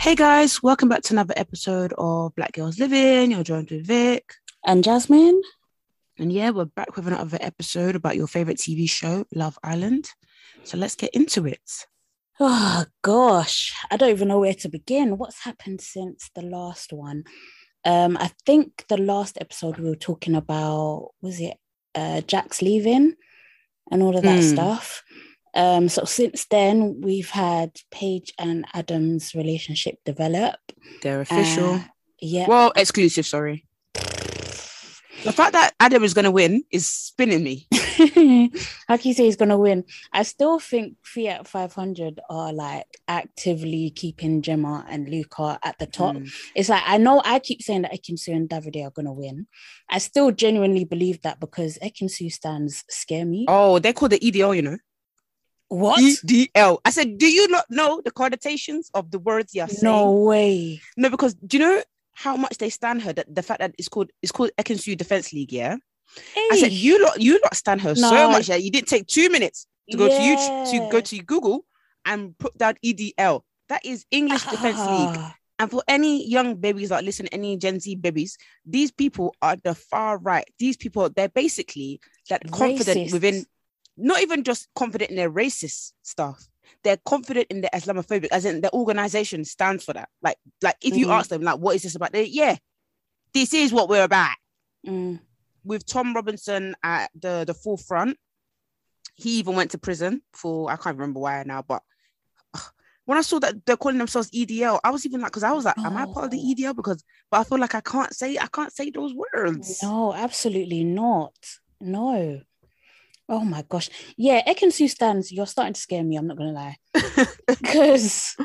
Hey guys, welcome back to another episode of Black Gals Livin. You're joined with Vic. And Jasmine. And yeah, we're back with another episode about your favorite TV show, Love Island. So let's get into it. Oh gosh, I don't even know where to begin. What's happened since the last one? Um, I think the last episode we were talking about was it uh Jacques' leaving and all of that Mm. stuff. Um, so since then we've had Paige and Adam's relationship develop. They're official. Uh, yeah. well, exclusive, sorry. The fact that Adam is going to win is spinning me. How can you say he's gonna win? I still think Fiat 500 are like actively keeping Gemma and Luca at the top. Mm. It's like I know I keep saying that Ekinsu and Davide are gonna win. I still genuinely believe that because Ekinsu stands scare me. Oh, they call the EDL, you know. What? EDL. I said, do you not know the connotations of the words you're saying? No way. No, because do you know how much they stand her? That the fact that it's called it's called Ekinsu Defense League, yeah. I said you lot you lot stand her so much that you didn't take two minutes to go to YouTube to go to Google and put down EDL. That is English Defense League. Ah, And for any young babies that listen, any Gen Z babies, these people are the far right. These people, they're basically that confident Racists. within, not even just confident in their racist stuff. They're confident in their Islamophobic, as in their organization stands for that. Like, like if you Mhm. ask them, like, what is this about? They, yeah, this is what we're about. mm, With Tom Robinson at the the forefront, he even went to prison for I can't remember why now, but when I saw that they're calling themselves EDL, I was even like, because I was like, am I part of the EDL? Because, but I feel like I can't say, I can't say those words. No, absolutely not. No. Oh my gosh. Yeah, Ekinsu stands, you're starting to scare me, I'm not gonna lie. Because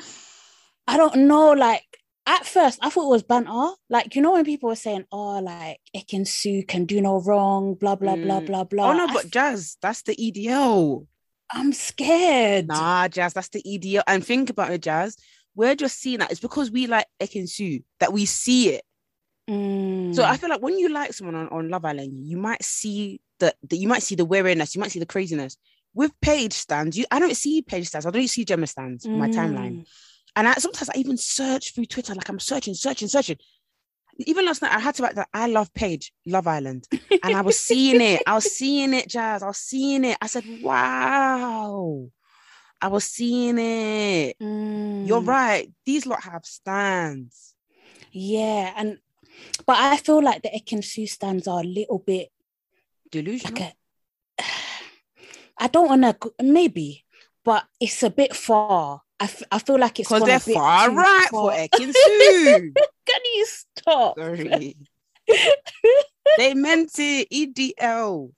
I don't know, like at first I thought it was banter. Like, you know, when people were saying, oh, like Ekinsu can do no wrong, blah, blah, blah, Mm. blah, blah. oh no, I but f- Jas, that's the EDL. I'm scared. Nah, Jas, that's the EDL. And think about it, Jas. We're just seeing that. It's because we like Ekinsu that we see it. Mm, So I feel like when you like someone on, on Love Island, you might see the, the you might see the weariness, you might see the craziness. With Paige stands, you I don't see Paige stands, I don't see Gemma stands in my timeline. mm, And I sometimes I even search through Twitter, like I'm searching, searching, searching. Even last night, I had to write that I love Paige, Love Island. And I was seeing it. I was seeing it, Jas. I was seeing it. I said, wow. I was seeing it. You're mm. right. These lot have stands. Yeah, and but I feel like the Ekinsu stands are a little bit Delusional. like a I don't want to maybe, but it's a bit far. I, f- I feel like it's Because they're far too right far. for Ekinsu. Can you stop? Sorry. they meant it. E EDL.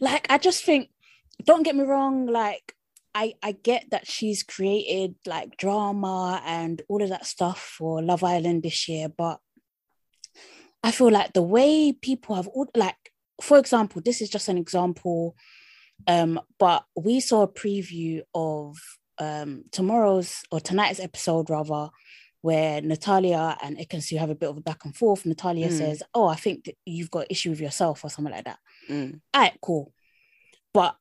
Like I just think, don't get me wrong. Like I I get that she's created like drama and all of that stuff for Love Island this year, but I feel like the way people have all like for example, this is just an example, um, but we saw a preview of um tomorrow's or tonight's episode rather where Natalia and Ekin-Su have a bit of a back and forth. Natalia Mm. says, Oh, I think that you've got issue with yourself or something like that. Mm. All right, cool. But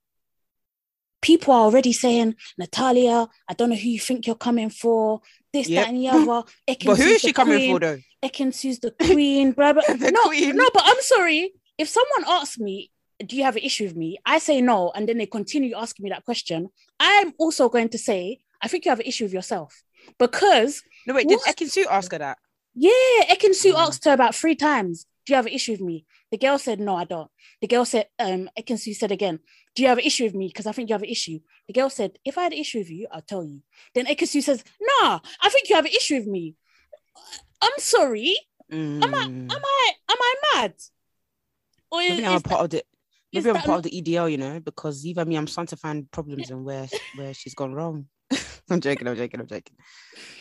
people are already saying, Natalia, I don't know who you think you're coming for, this, Yep. that, and the other. But who is she coming queen. for though? Ekin-Su's the queen, blah, blah. The no, queen. no, but I'm sorry. If someone asks me, do you have an issue with me? I say no, and then they continue asking me that question. I'm also going to say, I think you have an issue with yourself. Because, No, wait, did What? Ekin Su ask her that? yeah, Ekin-Su Mm. asked her about three times, do you have an issue with me? The girl said, no, I don't. The girl said, um, Ekin-Su said again, do you have an issue with me? Because I think you have an issue. The girl said, if I had an issue with you, I'll tell you. Then Ekin-Su says, nah, I think you have an issue with me. I'm sorry. Am I Mm. am I am I mad? Or is, Maybe I'm part of the maybe I'm that part of the EDL, you know, because even me, I'm starting to find problems and where where she's gone wrong. I'm joking, I'm joking, I'm joking.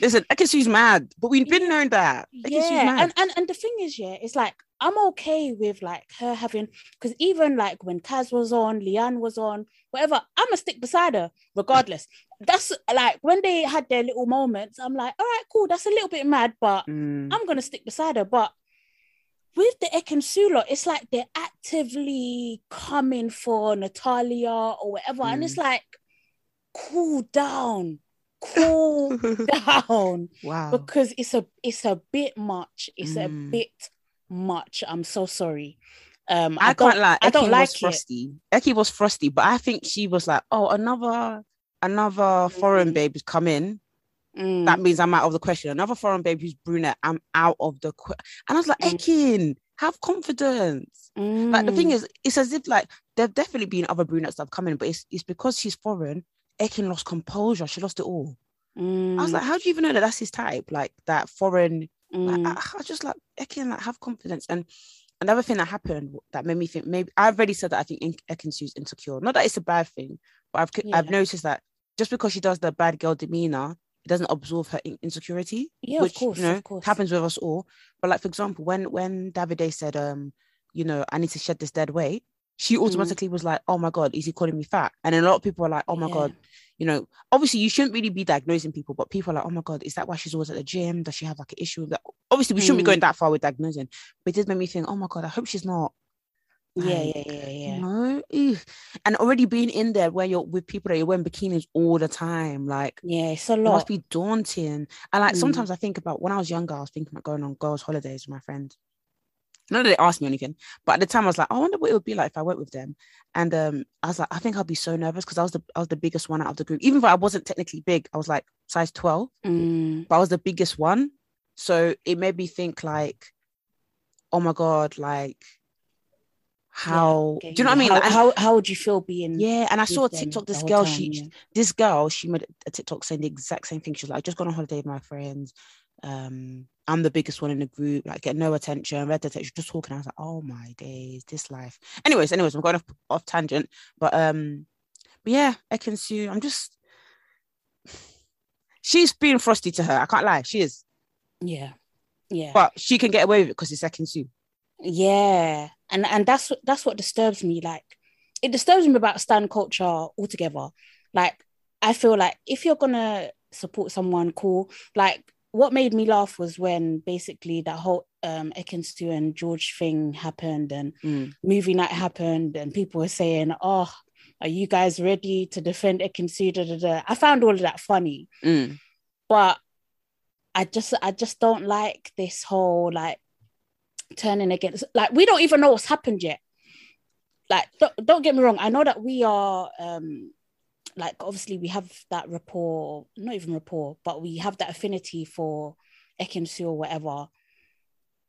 Listen, Ekin-Su's mad, but we've been Yeah. knowing that. Ekin-Su's yeah, mad. and, and and the thing is, yeah, it's like I'm okay with like her having because even like when Kaz was on, Leanne was on, whatever, I'm gonna stick beside her regardless. That's like when they had their little moments, I'm like, all right, cool, that's a little bit mad, but Mm. I'm gonna stick beside her. But with the Ekin lot, it's like they're actively coming for Natalia or whatever, and it's like, cool down, cool down wow. because it's a it's a bit much. It's a Mm. bit much. I'm so sorry. Um, I, don't, can't lie. I don't Eki like was it. frosty. Eki was frosty, but I think she was like, oh, another another foreign Mm. babe come in. Mm, That means I'm out of the question. Another foreign babe who's brunette, I'm out of the que-. And I was like, Mm. Ekin, have confidence. Like the thing mm, is, it's as if like there've definitely been other brunettes that have come in, but it's it's because she's foreign. Ekin lost composure. She lost it all. I was mm, like, how do you even know that that's his type? Like that foreign. Like, mm, I, I just like, Ekin, like have confidence. And another thing that happened that made me think maybe I've already said that I think In- Ekin Su's insecure. Not that it's a bad thing, but I've I've noticed that just because she does the bad girl demeanor, it doesn't absorb her in- insecurity yeah, which of course, you know of course. happens with us all. But like for example, when when Davide said, um, you know, I need to shed this dead weight, she Mm. automatically was like, oh my god, is he calling me fat? And then a lot of people are like, oh my Yeah. god, you know, obviously you shouldn't really be diagnosing people, but people are like, oh my god, is that why she's always at the gym? Does she have like an issue with that? Obviously, we shouldn't be Mm. going that far with diagnosing, but it did make me think, oh my god, I hope she's not. Yeah, like, yeah, yeah, yeah. No, and already being in there where you're with people that you're wearing bikinis all the time, like Yeah, it's a it must be daunting. And like Mm. sometimes I think about when I was younger, I was thinking about going on girls' holidays with my friends. Not that they asked me anything, but at the time I was like, I wonder what it would be like if I went with them. And um, I was like, I think I'd be so nervous because I was the I was the biggest one out of the group. Even though I wasn't technically big, I was like size 12, Mm, but I was the biggest one. So it made me think like, oh my God, like how okay, do you know what I mean? How, Like, how, how would you feel being? yeah, and I saw a TikTok. This girl, time, she yeah. this girl, she made a TikTok saying the exact same thing. She was like, just gone on holiday with my friends. Um, I'm the biggest one in the group, like get no attention, red attention, just talking. I was like, oh my days, this life. Anyways, anyways, I'm going off, off tangent. But um, but yeah, Ekin Su, I'm just she's being frosty to her. I can't lie, she is. yeah, yeah. But she can get away with it because it's Ekin Su. Yeah, and and that's what that's what disturbs me. Like, it disturbs me about stand culture altogether. Like, I feel like if you're gonna support someone, cool. Like, what made me laugh was when basically that whole um Ekin-Su and George thing happened, and Mm. movie night happened, and people were saying, "Oh, are you guys ready to defend Ekin-Su?" Da, da, da. I found all of that funny, Mm. but I just I just don't like this whole like turning against like we don't even know what's happened yet. Like don't, don't get me wrong, I know that we are um like obviously we have that rapport, not even rapport, but we have that affinity for Ekinsu or whatever.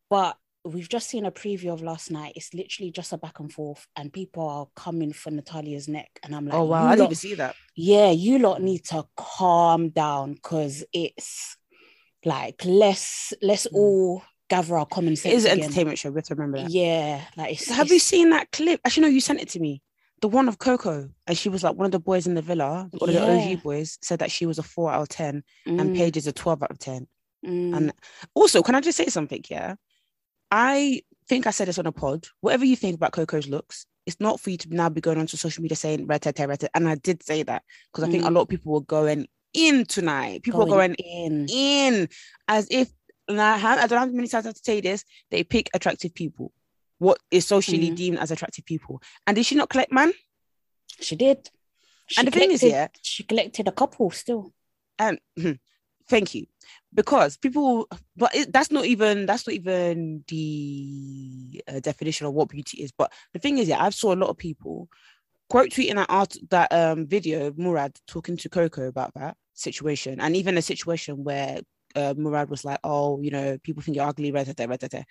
But we've just seen a preview of last night. It's literally just a back and forth, and people are coming for Natalia's neck. And I'm like, Oh wow, I didn't lot- even see that. yeah, you lot need to calm down because it's like let's let's Mm. all gather our common sense. is an again. entertainment show. We have to remember that. Yeah, like it's, Have you seen that clip? Actually, no, you sent it to me. The one of Coco, and she was like one of the boys in the villa, one of the OG boys, said that she was a four out of ten, and Mm, Paige is a twelve out of ten. mm, And also, can I just say something? Yeah, I think I said this on a pod. Whatever you think about Coco's looks, it's not for you to now be going onto social media saying red red And I did say that because I think a Mm. lot of people were going in tonight. People were Going going in. in as if and I, have, I don't know how many times I have to say this. They pick attractive people. What is socially Mhm. deemed as attractive people. And did she not collect man? She did. She And the thing is, yeah, she collected a couple still. and mhm, thank you because people but it, that's not even that's not even the uh, definition of what beauty is but the thing is yeah i've saw a lot of people quote tweeting that art that um video of murad talking to coco about that situation and even a situation where uh, murad was like oh you know people think you're ugly red, red, red, red.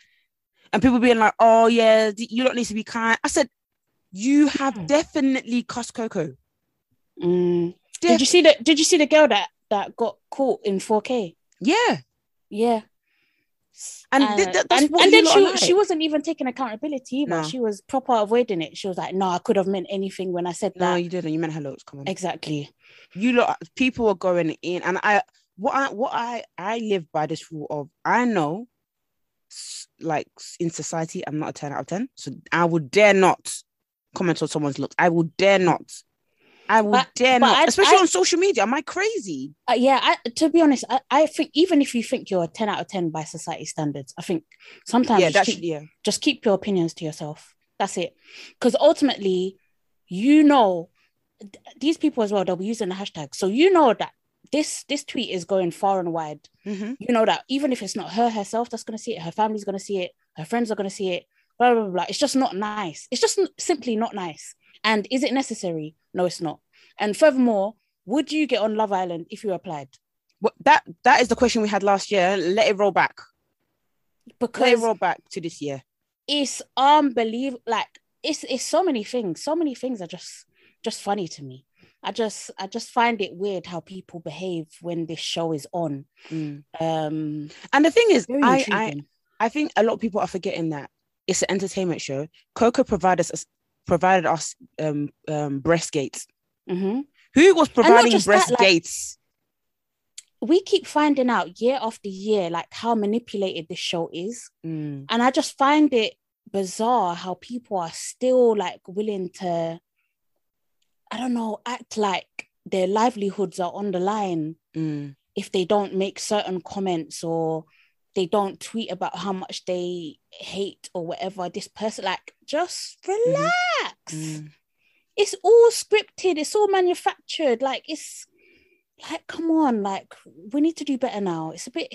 And people being like oh yeah you don't need to be kind i said you have definitely cussed coco Mm. Def- Did you see the Did you see the girl that that got caught in 4K? yeah Yeah. And th- th- that's and, what and then she like. she wasn't even taking accountability either. No. She was proper avoiding it. She was like, "No, I could have meant anything when I said no that." No, you didn't you meant her looks come on Exactly. you lot people are going in and i what i what i i live by this rule of i know like in society i'm not a 10 out of 10 so i would dare not comment on someone's looks i will dare not i will But- dare but not I- especially I- on social media am i crazy Uh, yeah, I, to be honest, I, I think even if you think you're a 10 out of 10 by society standards, I think sometimes yeah just, keep, yeah just keep your opinions to yourself. That's it. Because ultimately, you know, th- these people as well, they'll be using the hashtag. So you know that this this tweet is going far and wide. Mhm. You know that even if it's not her herself that's going to see it, her family's going to see it, her friends are going to see it, blah, blah, blah, blah. It's just not nice. It's just simply not nice. And is it necessary? No, it's not. And furthermore, would you get on Love Island if you applied? what that that is the question we had last year let it roll back let it roll back to this year it's unbelievable. Like it's it's so many things. So many things are just just funny to me. I just I just find it weird how people behave when this show is on. Mm. Um, and the thing is I, I. I think a lot of people are forgetting that it's an entertainment show. Coco provided us provided us um um breast gates. Mhm. Who was providing breast that, like- gates? We keep finding out year after year like how manipulated this show is, Mm, and I just find it bizarre how people are still like willing to, I don't know, act like their livelihoods are on the line mm, if they don't make certain comments or they don't tweet about how much they hate or whatever this person like just relax. Mm. it's all scripted it's all manufactured like it's like come on like we need to do better now. It's a bit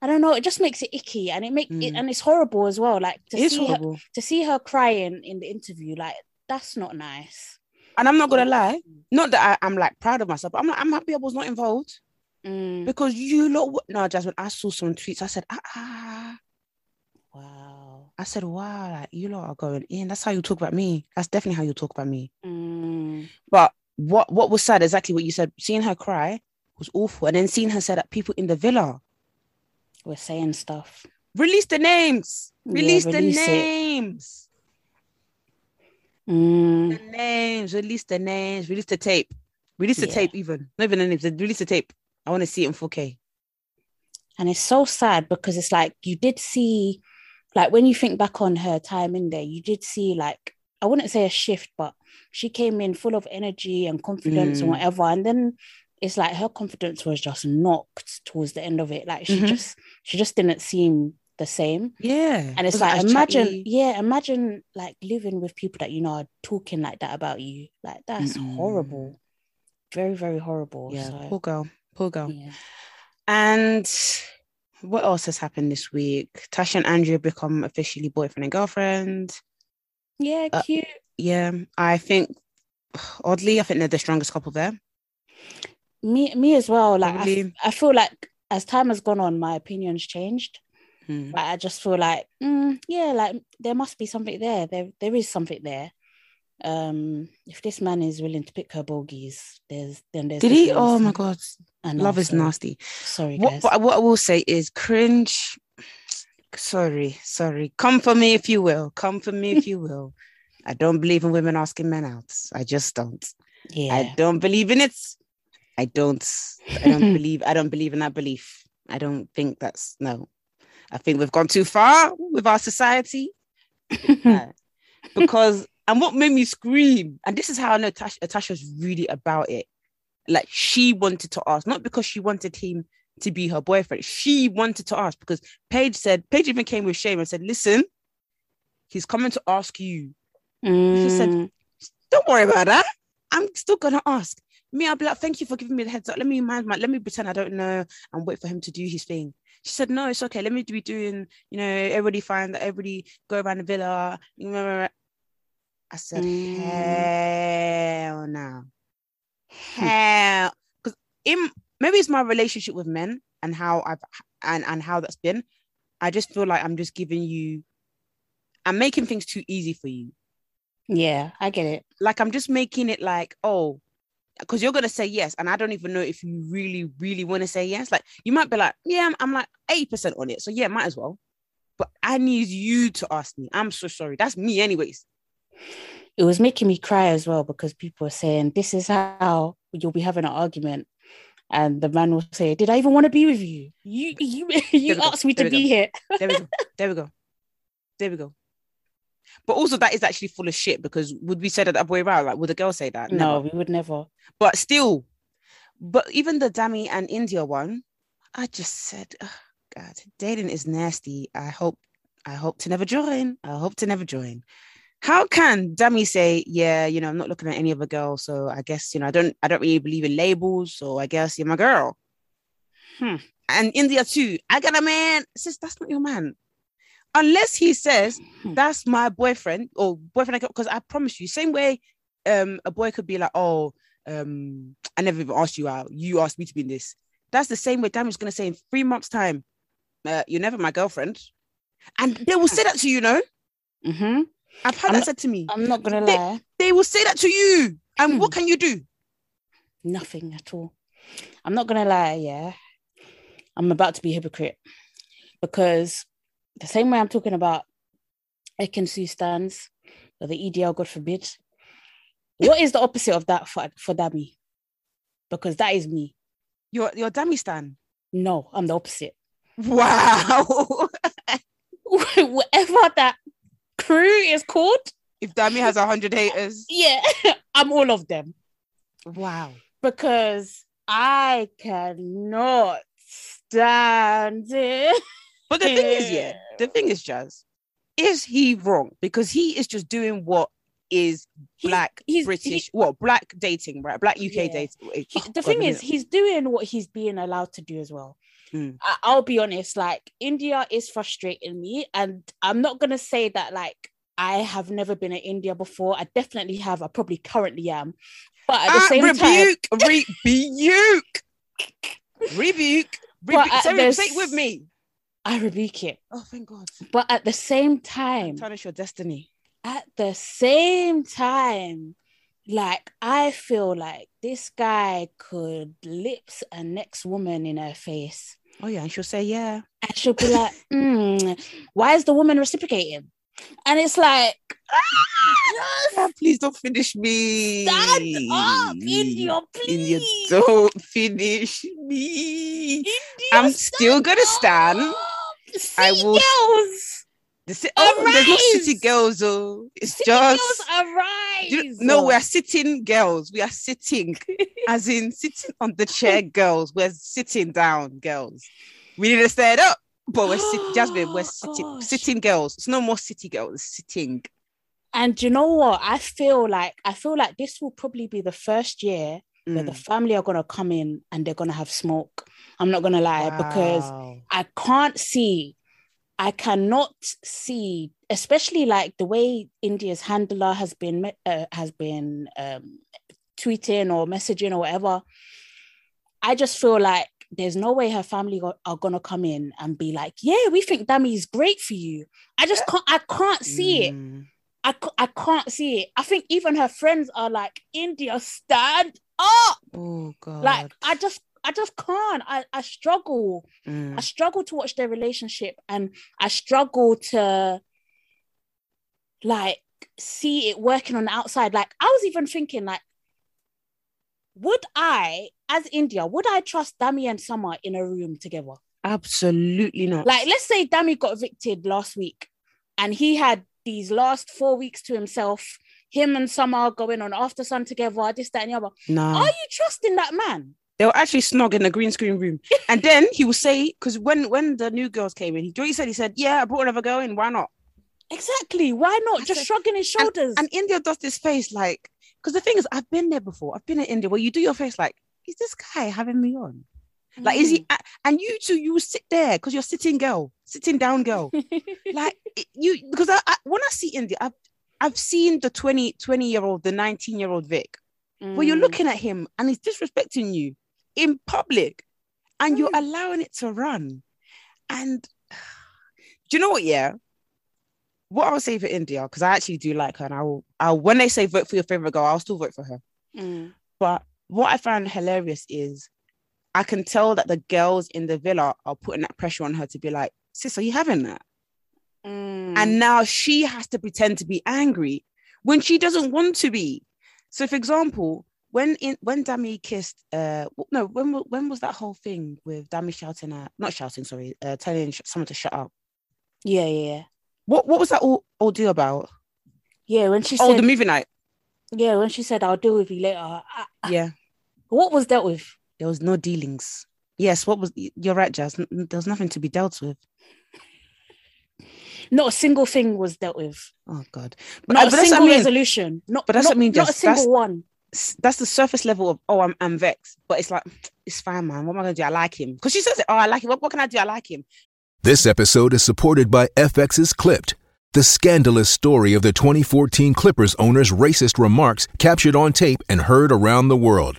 i don't know it just makes it icky and it make it Mm. and it's horrible as well like to It's see her, to see her crying in the interview like that's not nice And I'm not gonna lie, not that I, I'm like proud of myself, but I'm like, I'm happy I was not involved Mm, because you lot. No, Jasmine, I saw some tweets. I said, ah, ah. wow I said, wow, like you lot are going in. That's how you talk about me. That's definitely how you talk about me. Mm, But what what was sad, exactly what you said. Seeing her cry was awful, and then seeing her say that people in the villa we're saying stuff release the names, Yeah, release the release it. Mm. the names, release the names, release the tape, release the Yeah. tape. Even not even the names, release the tape. I want to see it in 4K. And it's so sad because it's like you did see, like when you think back on her time in there, you did see like I wouldn't say a shift, but she came in full of energy and confidence and Mm. whatever. And then it's like her confidence was just knocked towards the end of it. Like she Mhm. just she just didn't seem the same. Yeah, And it's like imagine, chatty. yeah, imagine like living with people that you know are talking like that about you. Like that's Mm-mm. horrible. Very, very horrible. yeah, So, poor girl, poor girl. yeah. And what else has happened this week? Tasha and Andrew become officially boyfriend and girlfriend. Yeah, Uh, cute. Yeah, I think oddly, I think they're the strongest couple there. me me as well like I. I feel like as time has gone on my opinions changed Like i just feel like mm, yeah like there must be something there there there is something there um if this man is willing to pick her bogies there's then there's Did he? Oh my god, know, love is nasty. sorry What, what I will say is cringe. Sorry, sorry. Come for me if you will. Come for me if you will. I don't believe in women asking men out. I just don't. yeah I don't believe in it. I don't. I don't believe. I don't believe in that belief. I don't think that's no. I think we've gone too far with our society. Because and what made me scream, and this is how I know Tash, Tasha's really about it. Like she wanted to ask, not because she wanted him to be her boyfriend. She wanted to ask because Paige said, Paige even came with shame and said, Listen, he's coming to ask you. She said, Mm, Don't worry about that. I'm still gonna ask. Me, I'll be like, Thank you for giving me the heads up. Let me mind my let me pretend I don't know and wait for him to do his thing. She said, No, it's okay. Let me be doing, you know, everybody find that everybody go around the villa. You remember?" I said, Mm. Hell no. Hell because in maybe it's my relationship with men and how I've and, and how that's been. I just feel like I'm just giving you I'm making things too easy for you yeah, I get it. like I'm just making it like, oh, because you're gonna say yes, and I don't even know if you really, really want to say yes. Like you might be like, yeah, I'm, I'm like eighty percent on it, so yeah, might as well. But I need you to ask me. I'm so sorry. That's me, anyways. It was making me cry as well because people were saying, This is how you'll be having an argument. And the man will say, Did I even want to be with you? You you, you we go, asked me there to be here. There we go. There we go. There we go. But also, that is actually full of shit because would we say that other way around? Like, would a girl say that? No, Never. we would never. But still, but even the Dami and Indiyah one, I just said, "Ugh, God, dating is nasty. I hope, I hope to never join. I hope to never join. How can Dami say, yeah, you know, I'm not looking at any other girl, so I guess you know, I don't, I don't really believe in labels, so I guess you're my girl. Hmm. And Indiyah too. I got a man. Sis, that's not your man. Unless he says Hmm. that's my boyfriend or boyfriend, because I promise you, same way, um, a boy could be like, oh, um, I never even asked you out. You asked me to be in this. That's the same way Dami's gonna say in three months' time, uh, you're never my girlfriend. And they will say that to you, know. hmm I've had I'm that not- said to me. I'm not gonna They- lie. They will say that to you. And Hmm. what can you do? Nothing at all. I'm not gonna lie, yeah. I'm about to be a hypocrite because the same way I'm talking about Ekin-Su stands or the EDL, God forbid. What is the opposite of that for, for Dami? Because that is me. Your your Dami stan. No, I'm the opposite. Wow. Whatever that crew is called, if Dami has a hundred haters. yeah, I'm all of them. Wow. Because I cannot stand it. But the thing is, yeah, the thing is, Jas, is he wrong? Because he is just doing what is He- black British, he- well, black dating, right? Black UK Yeah. dating. He- Oh, the God, thing is, he's doing what he's being allowed to do as well. Mm. I- I'll be honest, like Indiyah is frustrating me, and I'm not gonna say that like I have never been in Indiyah before. I definitely have. I probably currently am, but at the Ah, same time, rebuke, rebuke, rebuke, But rebuke. Say, it- say it with me. I rebuke it. Oh, thank God. But at the same time, Tarnish your destiny. at the same time, like I feel like this guy could lips a next woman in her face. Oh yeah, and she'll say yeah. And she'll be like, "Mm, why is the woman reciprocating? And it's like, Ah, please don't finish me. stand up, Indiyah, Indiyah, please. don't finish me. Indiyah, I'm still gonna stand. I will- girls, The ci- oh, there's no city girls, oh. It's see, just girls, arise. You- no, we are sitting girls. We are sitting, as in sitting on the chair, girls. We're sitting down, girls. We need to stand up, but we're sitting. Jasmine, we're Oh, sitting, gosh. sitting girls. It's no more city girls. Sitting. And you know what? I feel like I feel like this will probably be the first year where the Mm. family are gonna come in and they're gonna have smoke. I'm not gonna lie because I can't see, I cannot see, especially like the way Indiyah's handler has been uh, has been um, tweeting or messaging or whatever. I just feel like there's no way her family are gonna come in and be like, "Yeah, we think Dami is great for you." I just can't. I can't see it. I, I can't see it. I think even her friends are like, Indiyah, stand up. Oh God. Like, I just I just can't. I, I struggle. Mm. I struggle to watch their relationship and I struggle to like see it working on the outside. Like I was even thinking, like, would I, as Indiyah, would I trust Dami and Summer in a room together? Absolutely not. Like, let's say Dami got evicted last week and he had these last four weeks to himself. Him and Summer going on after sun together, this, that, and the other. No. Are you trusting that man? they were actually snog in the green screen room. And then he will say, because when when the new girls came in, he he said, he said, Yeah, I brought another girl in, why not? Exactly. Why not? I Just said- shrugging his shoulders. And, Indiyah does this face like, because the thing is, I've been there before. I've been in Indiyah where you do your face like, is this guy having me on? Like, is he? Mm. And you two, you sit there because you're sitting girl, sitting down girl. like you, because I, I when I see Indiyah, I've I've seen the 20, 20 year old, the 19 year old Vic, where you're Mm. looking at him and he's disrespecting you in public and you're Mm. allowing it to run. And do you know what? Yeah. What I'll say for Indiyah, because I actually do like her, and I will, I'll, when they say vote for your favorite girl, I'll still vote for her. Mm. But what I find hilarious is I can tell that the girls in the villa are putting that pressure on her to be like, sis, are you having that? Mm. And now she has to pretend to be angry when she doesn't want to be. So, for example, when in when Dami kissed, uh, no, when when was that whole thing with Dami shouting at, not shouting, sorry, uh, telling someone to shut up? yeah, yeah, yeah. What what was that all, all deal about? Yeah, when she said Oh, said, the movie night. yeah, when she said, "I'll deal with you later." I- I- Yeah, what was dealt with? there was no dealings. Yes, what was? You're right, Jas. There was nothing to be dealt with. Not a single thing was dealt with. Oh God, Not uh, a that's what I single mean. resolution. Not, But that's not, what I mean, Not a single That's- one. that's the surface level of oh I'm, I'm vexed but it's like it's fine man what am i gonna do i like him because she says it oh i like him what, what can i do i like him This episode is supported by FX's Clipped, the scandalous story of the 2014 Clippers owner's racist remarks captured on tape and heard around the world.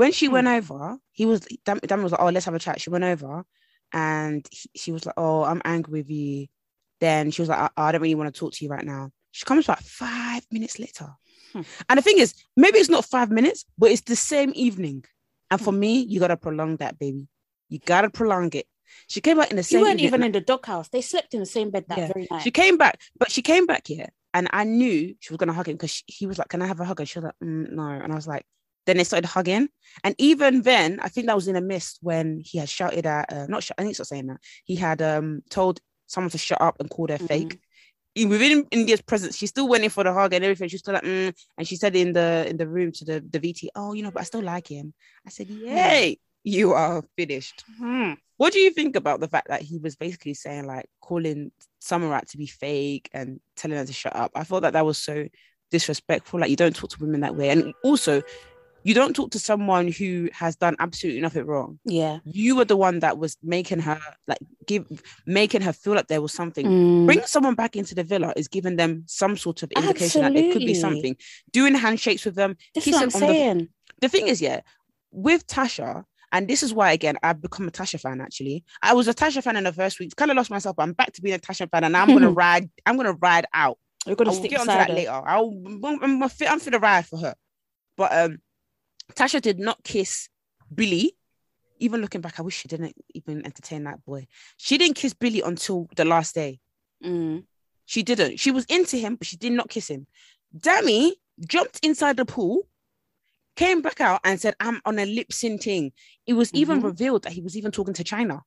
when she Hmm. went over he was Dan was like oh let's have a chat she went over and he- she was like oh i'm angry with you then she was like I, I don't really want to talk to you right now she comes back five minutes later Hmm. and the thing is maybe it's not five minutes but it's the same evening and Hmm. for me you gotta prolong that baby you gotta prolong it she came back in the same You weren't evening. even in the doghouse. They slept in the same bed that Yeah. very night. She came back, but she came back here, and I knew she was gonna hug him because he was like, "Can I have a hug?" And she was like, mm, "No," and I was like, then they started hugging, and even then, I think that was in a mist when he had shouted at, uh, not, sh- I think it's not saying that he had um told someone to shut up and called her fake. In- Within Indiyah's presence, she still went in for the hug and everything. She still like, mm, and she said in the in the room to the the VT, "Oh, you know, but I still like him." I said, "Yay, you are finished." Hmm. What do you think about the fact that he was basically saying like calling Summerat to be fake and telling her to shut up? I thought that that was so disrespectful. Like you don't talk to women that way, and also you don't talk to someone who has done absolutely nothing wrong. Yeah. You were the one that was making her like give making her feel like there was something. Mm. Bringing someone back into the villa is giving them some sort of indication that it could be something. Doing handshakes with them, That's what I'm on the saying. the thing is, yeah, with Tasha, and this is why again I've become a Tasha fan. Actually, I was a Tasha fan in the first week, kind of lost myself, but I'm back to being a Tasha fan, and I'm gonna ride. I'm gonna ride out. We're gonna I'll stick get onto that her. later. I'll, I'm, I'm, I'm I'm for the ride for her. But um, Tasha did not kiss Billy. Even looking back, I wish she didn't even entertain that boy. She didn't kiss Billy until the last day. Mm. She didn't. She was into him, but she did not kiss him. Dami jumped inside the pool, came back out and said, I'm on a lip syncing. It was even Mhm. revealed that he was even talking to Chyna.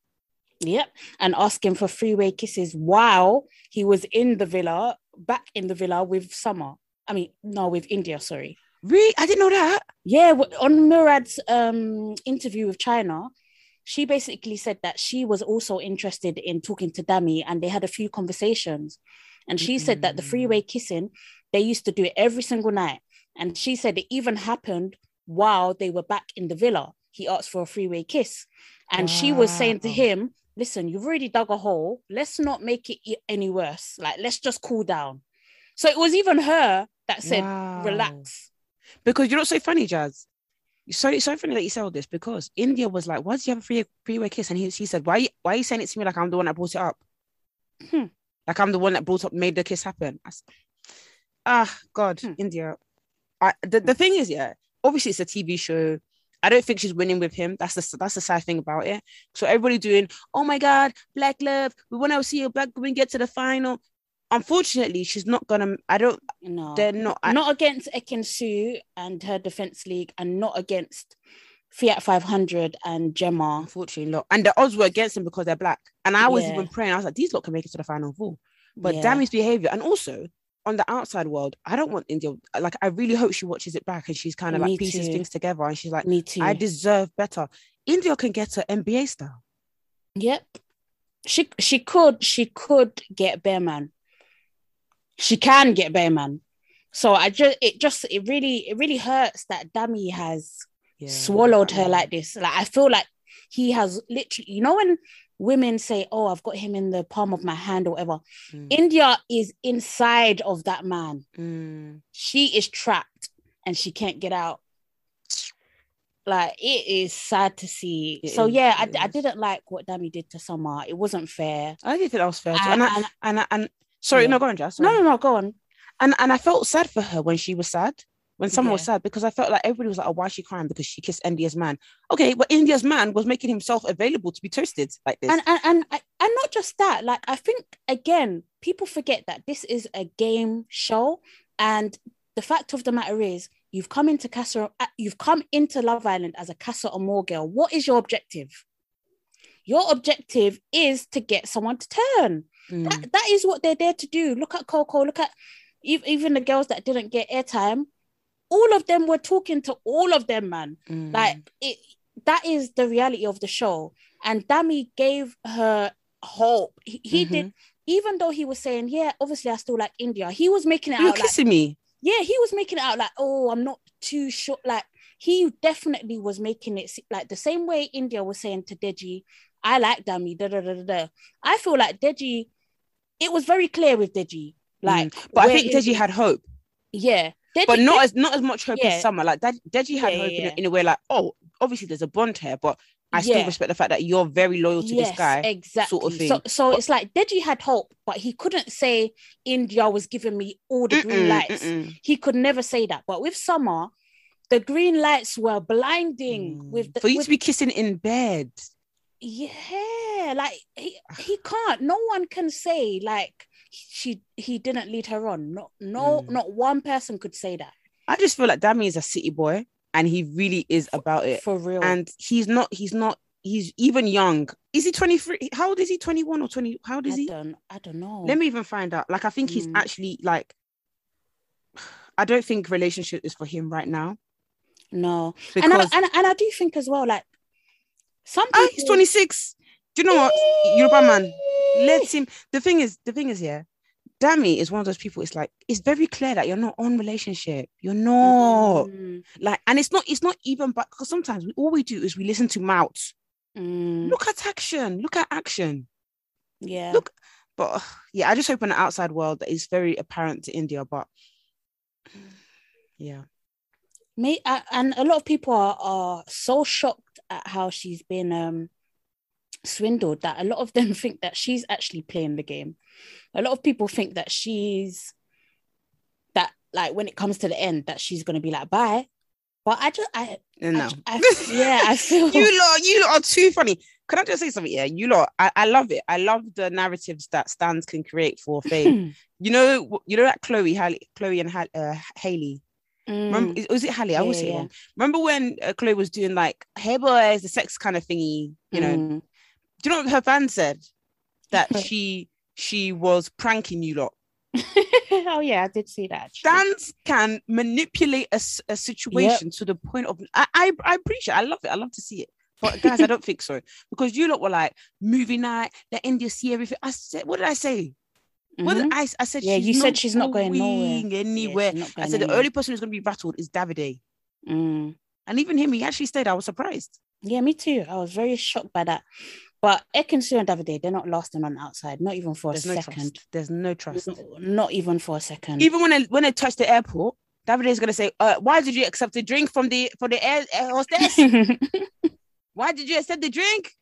Yep. And asking for freeway kisses while he was in the villa, back in the villa with Summer. I mean, no, with Indiyah, sorry. Really? I didn't know that. Yeah, on Murad's um, interview with Chyna, she basically said that she was also interested in talking to Dami and they had a few conversations. And she said that the freeway kissing, they used to do it every single night. And she said it even happened while they were back in the villa. he asked for a three-way kiss. And she was saying to him, listen, you've already dug a hole. Let's not make it any worse. Like, let's just cool down. So it was even her that said, Wow. relax. Because you're not so funny, Jas? So it's so funny that you said all this because Indiyah was like, "Why does he have a free freeway kiss?" And he, he said, "Why why are you saying it to me like I'm the one that brought it up? Hmm. Like I'm the one that brought up made the kiss happen." I Ah, God, Hmm. Indiyah. I, the the thing is, yeah, obviously it's a TV show. I don't think she's winning with him. That's the that's the sad thing about it. So everybody doing, "Oh my God, black love. We want to see a black woman get to the final." Unfortunately, she's not gonna. I don't. No. They're not. I, not against Ekin Su and her defense league, and not against Fiat 500 and Gemma. Unfortunately, not. And the odds were against him because they're black. And I was Yeah. even praying. I was like, these lot can make it to the final four. But Yeah. Dami's behavior, and also on the outside world, I don't want Indiyah. Like, I really hope she watches it back and she's kind of Me like pieces too. things together. And she's like, Me too. I deserve better. Indiyah can get her NBA style. Yep. She she could she could get Bearman. She can get Bearman. So I just it just it really it really hurts that Dami has swallowed her like this. Like I feel like he has literally you know when women say, Oh, I've got him in the palm of my hand or whatever. Mm. Indiyah is inside of that man. Mm. She is trapped and she can't get out. Like it is sad to see. It so is, yeah, I, I didn't like what Dami did to Summer. It wasn't fair. I didn't think that was fair. And- And, I, and- and, I, and, sorry, Yeah. no, go on, Jas. no, no, no, go on. And, and I felt sad for her when she was sad. When someone was sad, because I felt like everybody was like, "Oh, why is she crying?" Because she kissed Indiyah's man. Okay, but Indiyah's man was making himself available to be toasted like this. And and and and not just that. Like I think again, people forget that this is a game show, and the fact of the matter is, you've come into Casa, uh, you've come into Love Island as a Casa Amor girl. What is your objective? Your objective is to get someone to turn. Mm. That, that is what they're there to do. Look at Coco. Look at ev- even the girls that didn't get airtime. All of them were talking to all of them, man. Mm. Like it, that is the reality of the show. And Dami gave her hope. He, he Mm-hmm. did, even though he was saying, "Yeah, obviously I still like Indiyah." He was making it you were out like, kissing me. yeah, he was making it out like, "Oh, I'm not too sure." Like he definitely was making it like the same way Indiyah was saying to Deji, "I like Dami." Da da da da. da. I feel like Deji. It was very clear with Deji. Like, Mm. but I think Deji had hope, yeah, Deji, but not Deji- as not as much hope Yeah. as Summer. Like that, Deji had Yeah, hope yeah, In, a, in a way, like, oh, obviously there's a bond here, but I still respect the fact that you're very loyal to this guy. exactly. sort of So, thing. so it's like Deji had hope, but he couldn't say Indiyah was giving me all the green lights. mm-mm. He could never say that. But with Summer, the green lights were blinding. With the, Mm. For you with- to be kissing in bed, yeah, like he he can't. No one can say like she he didn't lead her on. No, no, Mm. not one person could say that I just feel like Dami is a city boy, and he really is about it. for real. And he's not. He's not. He's even young. Is he 23? How old is he? 21 or 20? How old is I he? don't, I don't know. Let me even find out. Like, I think he's Mm. actually like. I don't think relationship is for him right now no, because and I, and, and I do think as well, like some Ah, he's 26. Do you know what? Yoruba man, let him. The thing is, the thing is, yeah, Dami is one of those people. It's like it's very clear that you're not on relationship. You're not Mm, like, and it's not. It's not even. But because sometimes we, all we do is we listen to mouths. mm, Look at action. Look at action. yeah. Look, but yeah, I just hope in the outside world that is very apparent to Indiyah. But yeah, Me uh, and a lot of people are, are so shocked at how she's been um swindled that a lot of them think that she's actually playing the game. A lot of people think that she's that like when it comes to the end that she's gonna be like bye. But I just I, I no. I, yeah I feel you lot, you lot are too funny. Can I just say something? Yeah, you lot, I, I love it. I love the narratives that stands can create for fame. you know, you know that Chloe, Halle, Chloe and uh, Haley. Remember, Mm, was it Haley? I always yeah, say it yeah. wrong. Remember when uh, Chloe was doing like, "Hey boys," the sex kind of thingy. You know, mm. do you know what her fan said? That she she was pranking you lot. oh yeah, I did see that. actually. Stans can manipulate a, a situation to the point of I, I I appreciate. I love it. I love to see it. But guys, I don't think so because you lot were like movie night. Let Indiyah see everything. I said, what did I say? Did Mhm. I? I said, Yeah, she's you said not she's not going nowhere. Yeah, anywhere. she's not I going said the only person who's going to be rattled is Davide. Mm. And even him, he actually stayed. I was surprised. Yeah, me too. I was very shocked by that. But Ekinsu and Davide, they're not lasting on the outside, not even for There's a no second. trust. There's no trust. Not even for a second. Even when they when they touch the airport, Davide is gonna say, uh, "Why did you accept the drink from the for the air, air hostess? Why did you accept the drink?"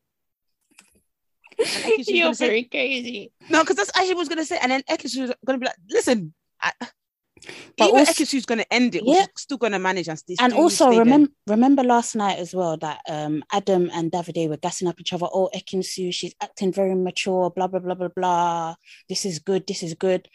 And Ekin-Su's You're gonna say, very crazy. No, because that's actually what I was gonna say, and then Ekin-Su was gonna be like, "Listen, I, But even also- Ekin-Su's gonna end it. Yeah. Yeah. still gonna manage and, st- and also stay remember remember last night as well that um Adam and Davide were gassing up each other. Oh, Ekin-Su, she's acting very mature. Blah blah blah blah blah. This is good. This is good.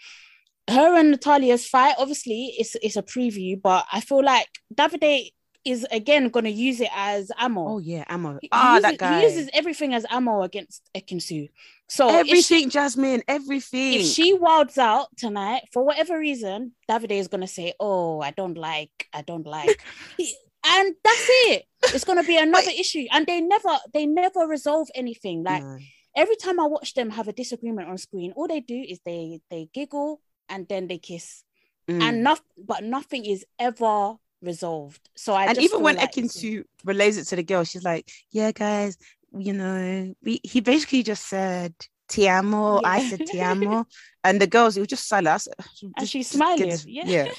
Her and Natalia's fight, obviously, it's it's a preview, but I feel like Davide is again going to use it as ammo. Oh yeah, ammo. He Ah, uses, that guy. He uses everything as ammo against Ekin-Su. So if she- everything, Jasmine. Everything. if she wilds out tonight for whatever reason, Davide is gonna say, "Oh, I don't like, I don't like," He- and that's it. It's gonna be another issue, and they never, they never resolve anything. Like No. every time I watch them have a disagreement on screen, all they do is they they giggle and then they kiss, Mm. and nothing, but nothing is ever resolved. So I and just even when like- Ekin-Su relays it to the girl, she's like, "Yeah, guys, you know, we, he basically just said." Ti amo, I said ti amo. and the girls, it was just silent. And just- she's just smiling. get- yeah, yeah.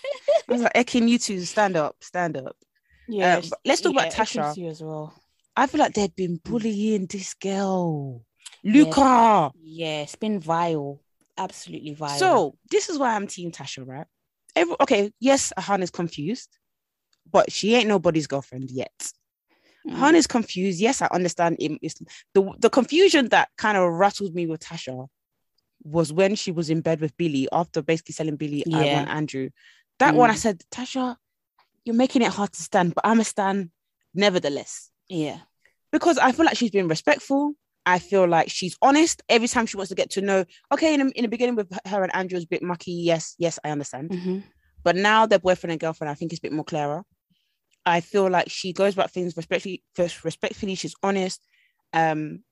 I was like, Ekin, you two, stand up, stand up. yeah. Um, but let's talk about Tasha. As well. I feel like they've been mm. bullying this girl, Luca. Yeah, it's been vile, absolutely vile. So this is why I'm Team Tasha, right? Every, okay, yes, Hana's confused, but she ain't nobody's girlfriend yet. Mm. Hana's confused. Yes, I understand. It, it's the the confusion that kind of rattled me with Tasha was when she was in bed with Billy after basically selling Billy. I Yeah. want Andrew. That one, I Mm. said, Tasha, you're making it hard to stand, but I'm a stand nevertheless yeah, because I feel like she's been respectful. I feel like she's honest every time she wants to get to know. Okay, in the, in the beginning with her and Andrew was a bit mucky. Yes, yes, I understand. Mhm. But now their boyfriend and girlfriend, I think, is a bit more clearer. I feel like she goes about things respectfully. First, respectfully, she's honest. Um,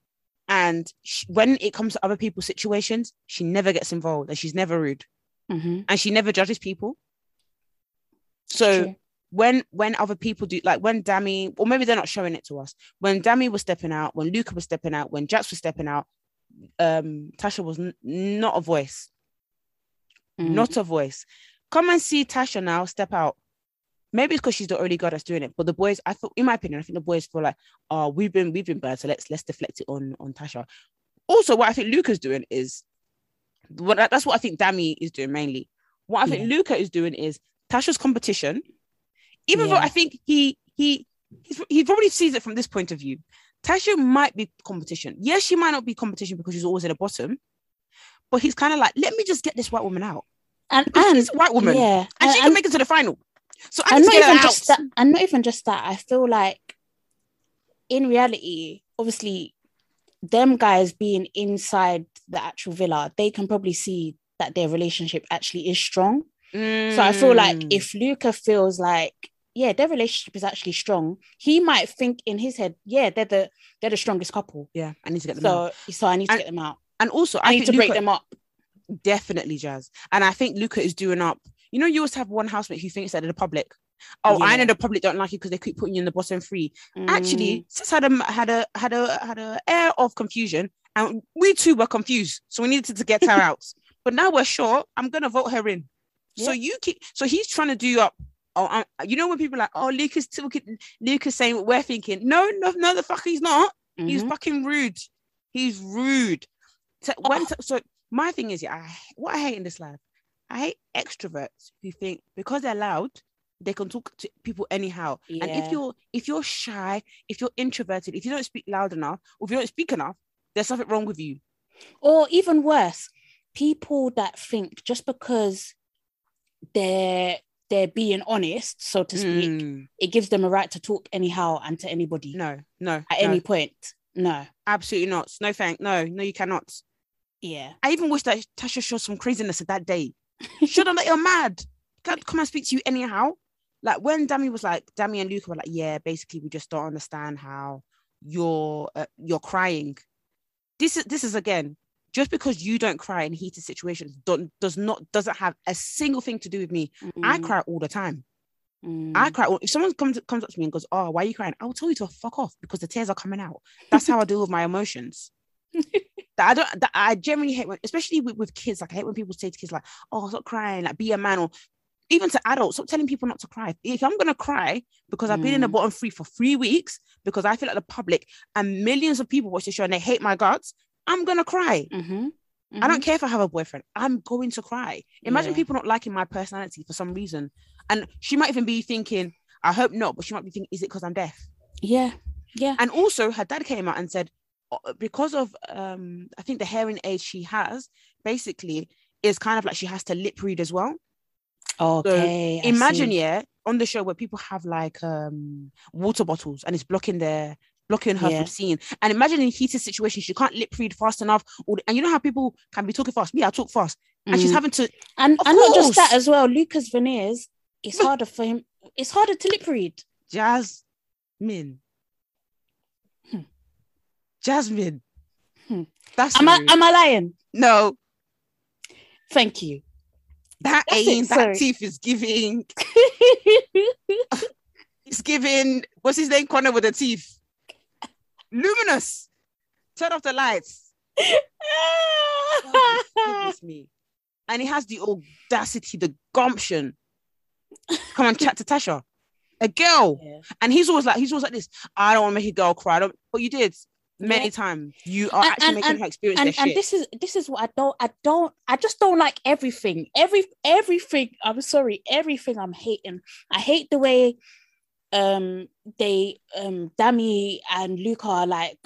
and she, when it comes to other people's situations, she never gets involved, and she's never rude, Mhm. and she never judges people. So True. when when other people do like when Dami, or maybe they're not showing it to us. When Dami was stepping out, when Luca was stepping out, when Jacques was stepping out, um, Tasha was n- not a voice, Mm. not a voice. Come and see Tasha now step out. Maybe it's because she's the only girl that's doing it. But the boys, I thought, in my opinion, I think the boys feel like, oh, we've been we've been bad, so let's let's deflect it on on Tasha. Also, what I think Luca's doing is, what that's what I think Dami is doing mainly. What I think Yeah. Luca is doing is Tasha's competition. Even though I think he he he probably sees it from this point of view. Tasha might be competition. Yes, she might not be competition because she's always at the bottom, but he's kind of like, let me just get this white woman out and and she's a white woman yeah, and, she can and, make it to the final. So I and not even just out. that, and not even just that. I feel like, in reality, obviously, them guys being inside the actual villa, they can probably see that their relationship actually is strong. So I feel like Mm. if Luca feels like, yeah, their relationship is actually strong, he might think in his head, yeah, they're the they're the strongest couple. yeah, I need to get them out. So so I need to And get them out. And also, I, I, need to break them up. Definitely Jas. And I think Luca is doing up. You know, you always have one housemate who thinks that the public. Oh, I know the public don't like you because they keep putting you in the bottom three. Actually, Mm, sis had a had a had a had a air of confusion, and we too were confused. So we needed to get her out. But now we're sure. I'm gonna vote her in. So you keep. So he's trying to do you up. Oh, um, you know when people are like, oh, Luca's talking, Luca's saying what we're thinking. No, no, no, the fuck he's not. He's mhm. fucking rude. He's rude. So, when Oh. so my thing is, yeah, I, what I hate in this life, I hate extroverts who think because they're loud, they can talk to people anyhow. And if you're if you're shy, if you're introverted, if you don't speak loud enough, or if you don't speak enough, there's something wrong with you. or even worse, people that think just because they're they're being honest, so to speak, Mm, it gives them a right to talk anyhow and to anybody no, no, at no, any point. No. absolutely not. No, thank, no, no, you cannot. Yeah. I even wish that Tasha showed some craziness at that day. Should have let you're mad. Can't come and speak to you anyhow. Like when Dami was like, Dami and Luca were like, yeah, basically we just don't understand how you're uh, you're crying. This is this is again just because you don't cry in heated situations don't, does not doesn't have a single thing to do with me. I Mm, cry all the time. Mm. I cry. If someone comes comes up to me and goes, "Oh, why are you crying?" I will tell you to fuck off because the tears are coming out. That's how I deal with my emotions. that I don't. That I generally hate when, especially with, with kids. Like I hate when people say to kids like, "Oh, stop crying," like be a man, or even to adults, stop telling people not to cry. If I'm gonna cry because I've been in the Mm. bottom three for three weeks because I feel like the public and millions of people watch the show and they hate my guts, I'm gonna cry. Mm-hmm. I don't care if I have a boyfriend. I'm going to cry. Imagine Yeah. people not liking my personality for some reason. And she might even be thinking, I hope not, but she might be thinking, is it because I'm deaf? Yeah, yeah. And also her dad came out and said, because of um, I think the hearing aid she has, basically, is kind of like she has to lip read as well. Okay. I Imagine, yeah, on the show where people have like um water bottles and it's blocking their blocking her Yeah. from seeing. And imagine in heated situations, she can't lip read fast enough. Or, and you know how people can be talking fast. Me, I talk fast. And she's Mm. having to and and not just that as well. Luca's Veneers, it's harder for him. It's harder to lip read. Jasmine. Jasmine. Hmm. That's Am I am I lying? no, Thank you. that That's it, ain't that sorry. teeth is giving. It's giving. What's his name? Connor with the teeth. Luminous. Turn off the lights. Oh, me. And he has the audacity, the gumption. Come and chat to Tasha, a girl. Yeah. And he's always like, he's always like this. I don't want to make a girl cry. But you did many Yeah. times. You are And- actually and- making and- her experience and and shit. this is this is what I don't I don't I just don't like everything. Every everything. I'm sorry, everything I'm hating. I hate the way um they um Dami and Luca are like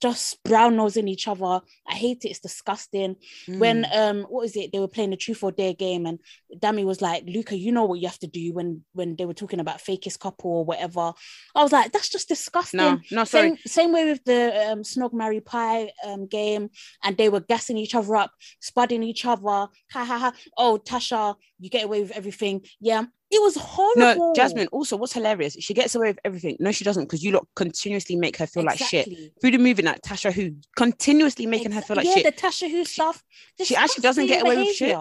just brown nosing each other. I hate it. It's disgusting. When Mm. um what is it? They were playing the truth or dare game, and Dami was like, Luca, you know what you have to do when when they were talking about fakest couple or whatever. I was like, that's just disgusting. no, no, sorry. Same, same way with the um, Snog Marry Pie um, game, and they were gassing each other up, spudding each other. Ha ha ha! Oh, Tasha, you get away with everything. Yeah, it was horrible. No, Jasmine. Also, what's hilarious? She gets away with everything. No, she doesn't, because you lot continuously make her feel like shit. Through the movie, like Tasha, who continuously making her feel like yeah, shit. the Tasha Who stuff. she actually doesn't get away with shit.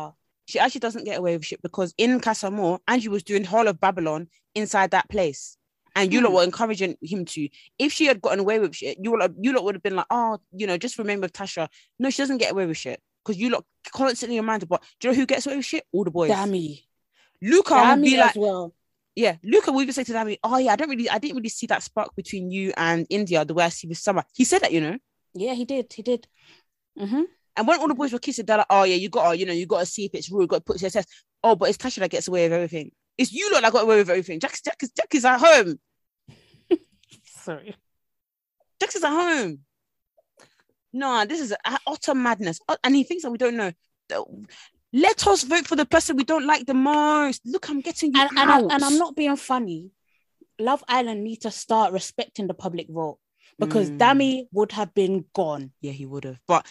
She actually doesn't get away with shit because in Casa Amor, Angie was doing whole of Babylon inside that place. And you lot Hmm. were encouraging him to. If she had gotten away with shit, you lot, you lot would have been like, oh, you know, just remember Tasha. No, she doesn't get away with shit. Because you lot constantly reminded, but do you know who gets away with shit? All the boys. Dami, Luca would be as like, well. yeah, Luca would even say to Dami, oh yeah, I don't really, I didn't really see that spark between you and Indiyah the way I see with Summer. He said that, you know. Yeah, he did. He did. hmm And when all the boys were kissing, they're like, oh yeah, you gotta, you know, you gotta see if it's real, you gotta put it to the test. Oh, but it's Tasha that gets away with everything. It's you lot that got away with everything. Jacques, Jacques, is, Jacques is at home. Sorry. Jacques is at home. No, this is utter madness. Uh, And he thinks that we don't know. Let us vote for the person we don't like the most. Look, I'm getting you And and, I, out. and I'm not being funny. Love Island need to start respecting the public vote because Mm. Dami would have been gone. yeah, he would have. But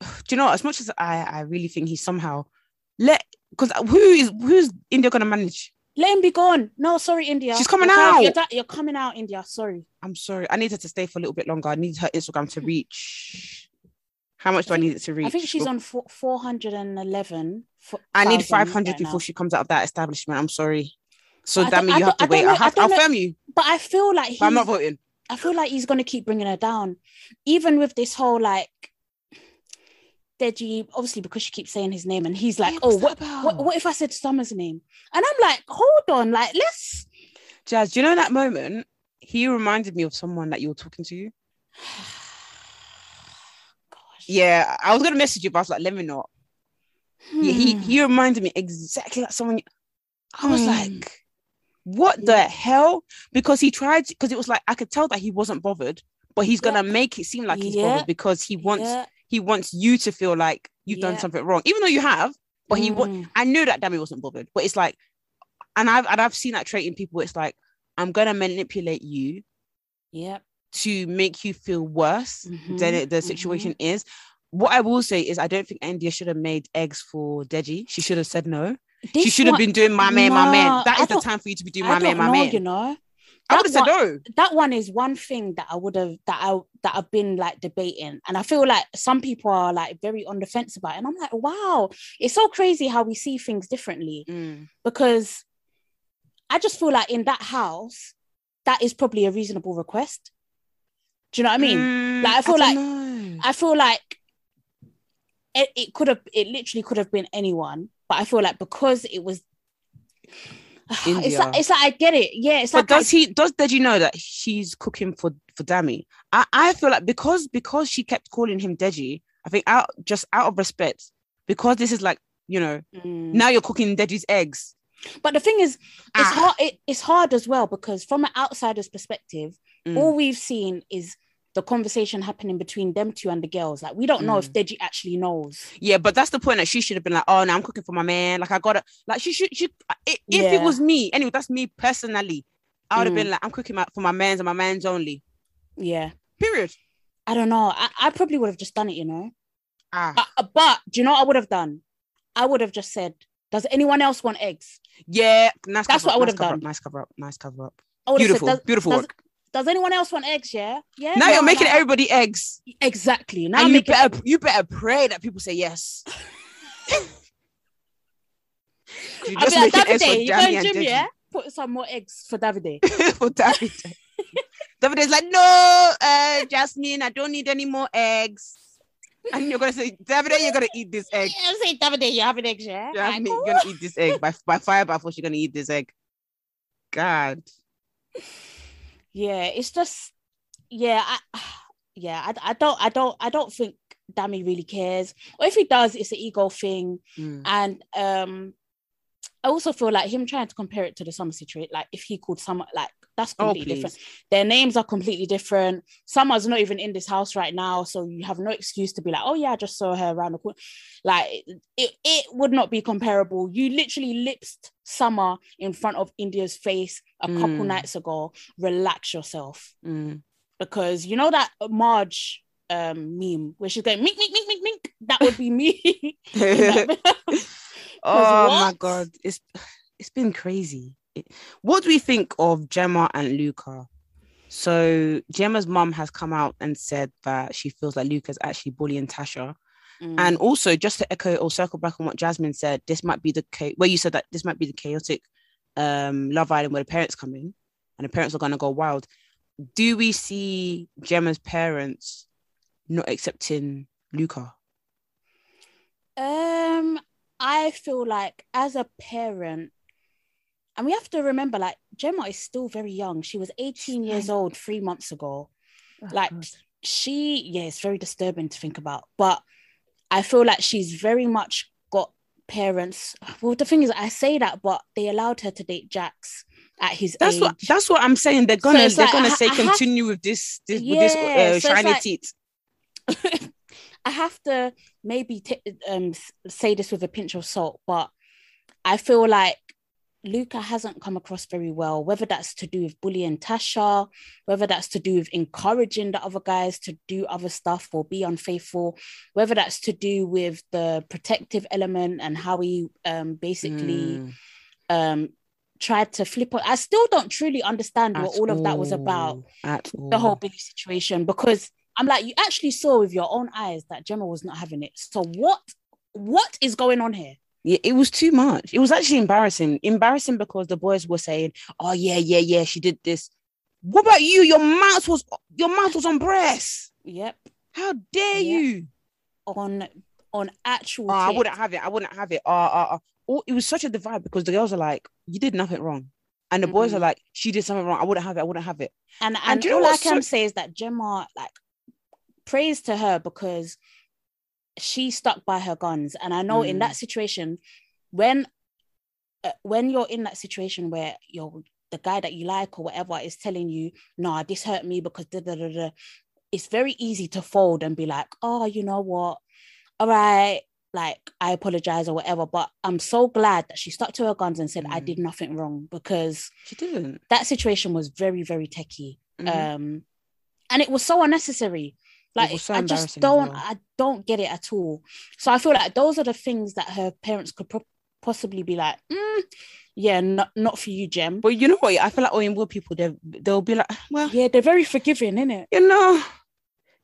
do you know, as much as I, I really think he somehow let because who is who's Indiyah gonna manage? Let him be gone. No, sorry, Indiyah. She's coming out. You're, da- you're coming out, Indiyah. Sorry. I'm sorry, I need her to stay for a little bit longer. I need her Instagram to reach. How much do I need it to reach? I think she's on four, 411. I need 500 right now. before she comes out of that establishment. I'm sorry. So I that means you have to I wait. know- I have, I I'll don't know- firm you, But I feel like he's, I'm not voting. I feel like he's gonna keep bringing her down, even with this whole like. Deji, obviously because she keeps saying his name, and he's like, Yeah, "Oh, what, what, what if I said Summer's name?" And I'm like, "Hold on, like let's." Jas, do you know that moment? He reminded me of someone that you were talking to. Yeah, I was gonna message you, but I was like, let me not. Yeah, he Hmm. he reminded me exactly like someone. I was Hmm. like, what the hell? Because he tried because it was like I could tell that he wasn't bothered, but he's gonna Yeah. make it seem like he's Yeah. bothered because he wants Yeah. he wants you to feel like you've done something wrong, even though you have. But he Mm. I knew that Dami wasn't bothered, but it's like, and I've and I've seen that trait in people. It's like I'm gonna manipulate you Yep. To make you feel worse than Mhm, it, the situation is. What I will say is, I don't think Indiyah should have made eggs for Deji. She should have said no. she should have been doing my man, my man. That I is the time for you to be doing I my man, my know, man. you know. I That would have said no. that one is one thing that I would have that I that I've been like debating, and I feel like some people are like very on the fence about, it. and I'm like, wow, it's so crazy how we see things differently Mm. because I just feel like in that house, that is probably a reasonable request. Do you know what I mean? Mm, like I feel don't like know. I feel like it, it could have it literally could have been anyone, but I feel like because it was it's like it's like I get it. Yeah, it's but like does I, he does did you know that she's cooking for for Dami? I, I feel like because because she kept calling him Deji, I think out just out of respect, because this is like, you know, Mm. now you're cooking Deji's eggs. But the thing is, it's Ah. hard. It, it's hard as well because from an outsider's perspective, Mm. all we've seen is the conversation happening between them two and the girls. Like we don't know Mm. if Deji actually knows. Yeah, but that's the point that she should have been like, oh no, I'm cooking for my man. Like I gotta like she should she i- if Yeah. it was me, anyway, that's me personally. I would have Mm. been like, I'm cooking my, for my man's and my man's only. Yeah, Period. I don't know. I, I probably would have just done it, you know. Ah. Uh, uh, but do you know what I would have done? I would have just said, "Does anyone else want eggs?" Yeah, nice. That's what up, I would nice have done. Up, nice cover up. Nice cover up. I would have Beautiful, said, does, beautiful does, work. Does anyone else want eggs? Yeah, yeah. Now no, you're making no. everybody eggs. exactly. Now you better you better pray that people say yes. You're I'll just like, making eggs for you and yeah? Put some more eggs for Davide. for Davide. Davide's like, no, uh, Jasmine, I don't need any more eggs. And you're gonna say, Davide, you're gonna eat this egg. Yeah, say Davide, you're having eggs, yeah? Jasmine, you're gonna eat this egg by by fire by force. You're gonna eat this egg. God, Yeah, it's just, yeah, I, yeah, I, I don't, I don't, I don't think Dami really cares. Or if he does, it's an ego thing. Mm. And um, I also feel like him trying to compare it to the summer situation, like if he called summer, like that's Oh, completely different. Their names are completely different. Summer's not even in this house right now, so you have no excuse to be like, oh yeah, I just saw her around the corner. Like it, it would not be comparable. You literally lipsed Summer in front of Indiyah's face a couple Mm. nights ago. Relax yourself, Mm. because you know that Marge um meme where she's going mink mink mink mink mink. That would be me. oh my god, it's it's been crazy. What do we think of Gemma and Luca? So Gemma's mum has come out and said that she feels like Luca's actually bullying Tasha. Mm. And also, just to echo or circle back on what Jasmine said, this might be the cha- where you said that this might be the chaotic um, Love Island where the parents come in and the parents are going to go wild. Do we see Gemma's parents not accepting Luca? Um, I feel like as a parent, and we have to remember, like Gemma is still very young. She was 18 years old three months ago. Like she, yeah, it's very disturbing to think about. But I feel like she's very much got parents. Well, the thing is, I say that, but they allowed her to date Jacques at his That's age. what that's what I'm saying. They're gonna it's they're like, gonna I- say I have- continue with this this with this uh, so shiny like- teeth. I have to maybe t- um say this with a pinch of salt, but I feel like Luca hasn't come across very well. Whether that's to do with bullying Tasha, whether that's to do with encouraging the other guys to do other stuff or be unfaithful, whether that's to do with the protective element and how he um basically Mm, um tried to flip it. I still don't truly understand what at all of that was about all, At all. the whole Billy situation because I'm like, you actually saw with your own eyes that Gemma was not having it. So what what is going on here? Yeah, it was too much. It was actually embarrassing. Embarrassing because the boys were saying, "Oh yeah, yeah, yeah, she did this." What about you? Your mouth was your mouth was on breast. Yep. How dare Yeah. you? On on actual Oh, I wouldn't have it. I wouldn't have it. Uh, uh, uh. Oh, it was such a divide because the girls are like, "You did nothing wrong," and the boys are like, "She did something wrong. I wouldn't have it. I wouldn't have it." and and and, do you know all I can so- say is that Gemma like praise to her because she stuck by her guns. And I know in Mm. that situation, when uh, when you're in that situation where you're the guy that you like or whatever is telling you, nah, this hurt me because da da da da, it's very easy to fold and be like, oh, you know what? All right, like I apologize or whatever. But I'm so glad that she stuck to her guns and said, I Mm. did nothing wrong because She didn't. that situation was very, very techie. Mhm. Um, and it was so unnecessary. Like so I just don't, well. I don't get it at all. So I feel like those are the things that her parents could pro- possibly be like, "Mm, yeah, not not for you, Jem. but you know what? I feel like Owen Will people they they'll be like, "Well, Yeah, they're very forgiving, innit? you know,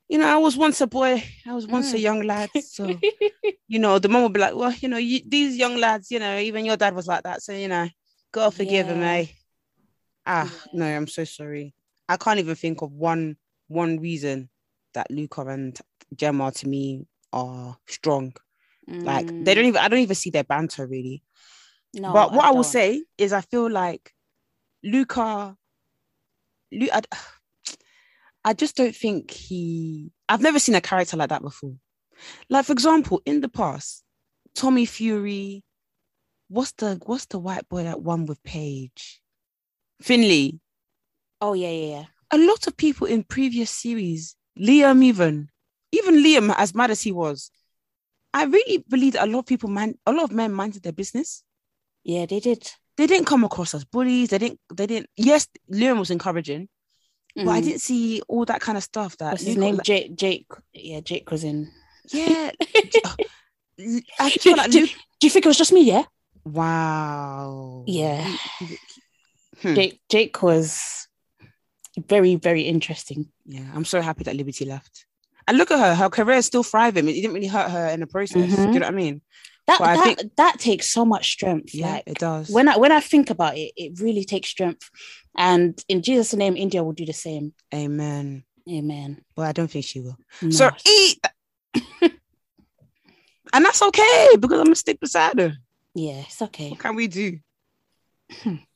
you know, I was once a boy. I was once a Mm. young lad. So you know, the mom will be like, well, you know, you, these young lads, you know, even your dad was like that. So, you know, God forgive him, eh? Ah, no, I'm so sorry. I can't even think of one one reason that Luca and Gemma to me are strong. Like Mm, they don't even I don't even see their banter really. No, but what I, will say is I feel like Luca Lu- I, I just don't think he I've never seen a character like that before. Like for example, in the past, Tommy Fury, what's the what's the white boy that won with Paige? Finley. Oh yeah, yeah, yeah. A lot of people in previous series, Liam even, even Liam, as mad as he was, I really believe that a lot of people man, a lot of men minded their business. Yeah, they did. They didn't come across as bullies. They didn't. They didn't. Yes, Liam was encouraging, but I Mhm. didn't see all that kind of stuff. That What's his name? like- Jake. Jake. Yeah, Jake was in. yeah, I do, feel like do- Luke. do you think it was just me? Yeah. Wow. Yeah. Hmm. Jake. Jake was very, very interesting. Yeah, I'm so happy that Liberty left. And look at her; her career is still thriving. It didn't really hurt her in the process. Do Mhm. you know what I mean? That But that think- that takes so much strength. Yeah, like it does. when I when I think about it, it really takes strength. And in Jesus' name, Indiyah will do the same. Amen. Amen. Well, I don't think she will. No. So eat, and that's okay because I'm gonna stick beside her. yeah, it's okay. What can we do?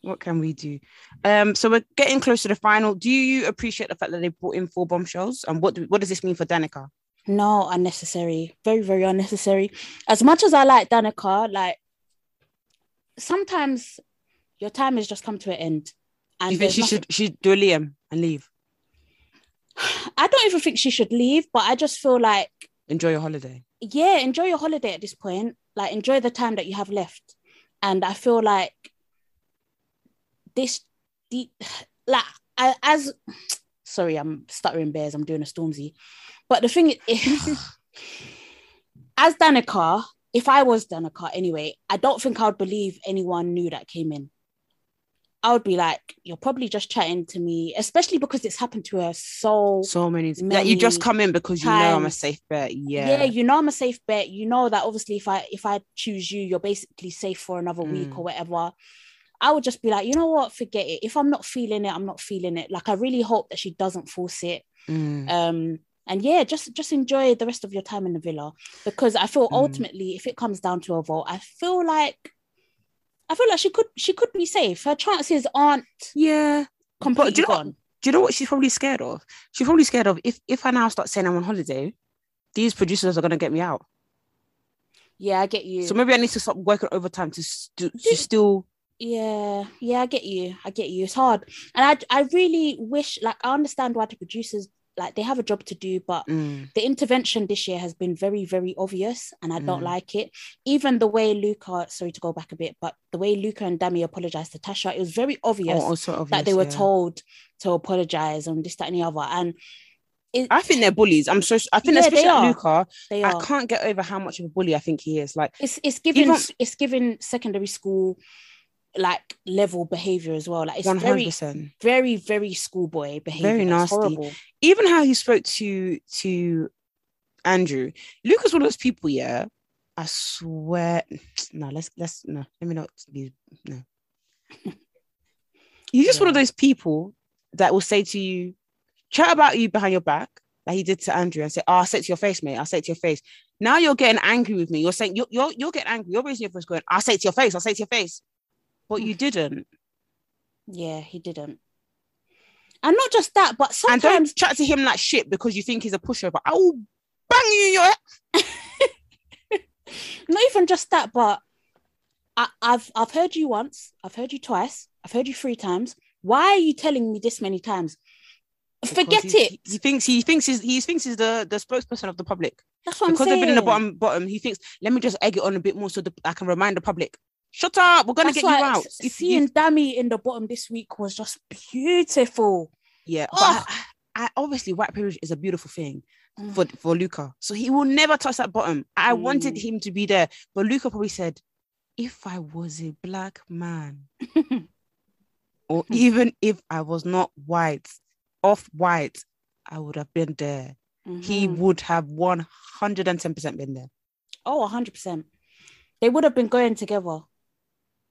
What can we do? Um, so we're getting close to the final. Do you appreciate the fact that they brought in four bombshells? And what do, what does this mean for Danica? No, unnecessary. Very, very unnecessary. As much as I like Danica, like sometimes your time has just come to an end. And you think she nothing- should she do Liam and leave? I don't even think she should leave, but I just feel like, Enjoy your holiday. yeah, enjoy your holiday at this point. Like, enjoy the time that you have left. And I feel like this, the, like, I, as, sorry, I'm stuttering bears, I'm doing a Stormzy. But the thing is, as Danica, if I was Danica anyway, I don't think I would believe anyone knew that came in. I would be like, you're probably just chatting to me, especially because it's happened to her so So many. times. Like you just come in because you know I'm a safe bet. Yeah. yeah. you know I'm a safe bet. You know that obviously if I if I choose you, you're basically safe for another week Mm. or whatever. I would just be like, you know what, forget it. If I'm not feeling it, I'm not feeling it. Like I really hope that she doesn't force it. Mm. Um, and yeah, just just enjoy the rest of your time in the villa because I feel Mm. ultimately, if it comes down to a vote, I feel like I feel like she could she could be safe. Her chances aren't yeah. completely do you know- gone. Do you know what she's probably scared of? She's probably scared of if if I now start saying I'm on holiday, these producers are gonna get me out. Yeah, I get you. So maybe I need to stop working overtime to st- to still. Yeah, yeah, I get you. I get you. It's hard, and I I really wish like I understand why the producers like they have a job to do, but Mm, the intervention this year has been very very obvious, and I don't Mm. like it. Even the way Luca, sorry to go back a bit, but the way Luca and Dami apologized to Tasha, it was very obvious oh, obvious, that they were yeah. told to apologize and this that and the other, and it, I think they're bullies. I'm so. I think Yeah, especially they like are. Luca. they I can't get over how much of a bully I think he is. Like It's it's giving Even- it's giving secondary school like level behavior as well. Like it's one hundred very percent. very very schoolboy behavior. Very nasty. horrible. Even how he spoke to to Andrew. Luca's one of those people. Yeah, I swear. No, let's let's no. Let me not be no. He's just one of those people that will say to you, chat about you behind your back, like he did to Andrew, and say, "Oh, I'll say it to your face, mate. I'll say it to your face." Now you're getting angry with me. You're saying you're you're, you're getting angry. You're raising your voice, going, "I'll say it to your face. I'll say it to your face," but you didn't. Yeah, he didn't. And not just that, but And sometimes don't chat to him like shit because you think he's a pushover. I will bang you in your head. not even just that, but I, I've I've heard you once, I've heard you twice, I've heard you three times. Why are you telling me this many times? Forget it. He, he thinks he thinks he's he thinks he's the, the spokesperson of the public. That's what because I'm saying. Because they've been in the bottom bottom, he thinks, let me just egg it on a bit more so the, I can remind the public. Shut up, we're gonna That's get you out. seeing you, Dami in the bottom this week was just beautiful. yeah, but I, I, obviously white privilege is a beautiful thing Mm. for for Luca. So he will never touch that bottom. I wanted Mm. him to be there, but Luca probably said, if I was a black man, or even if I was not white, off white, I would have been there. He Mhm. would have 110% been there. Oh, 100%. They would have been going together.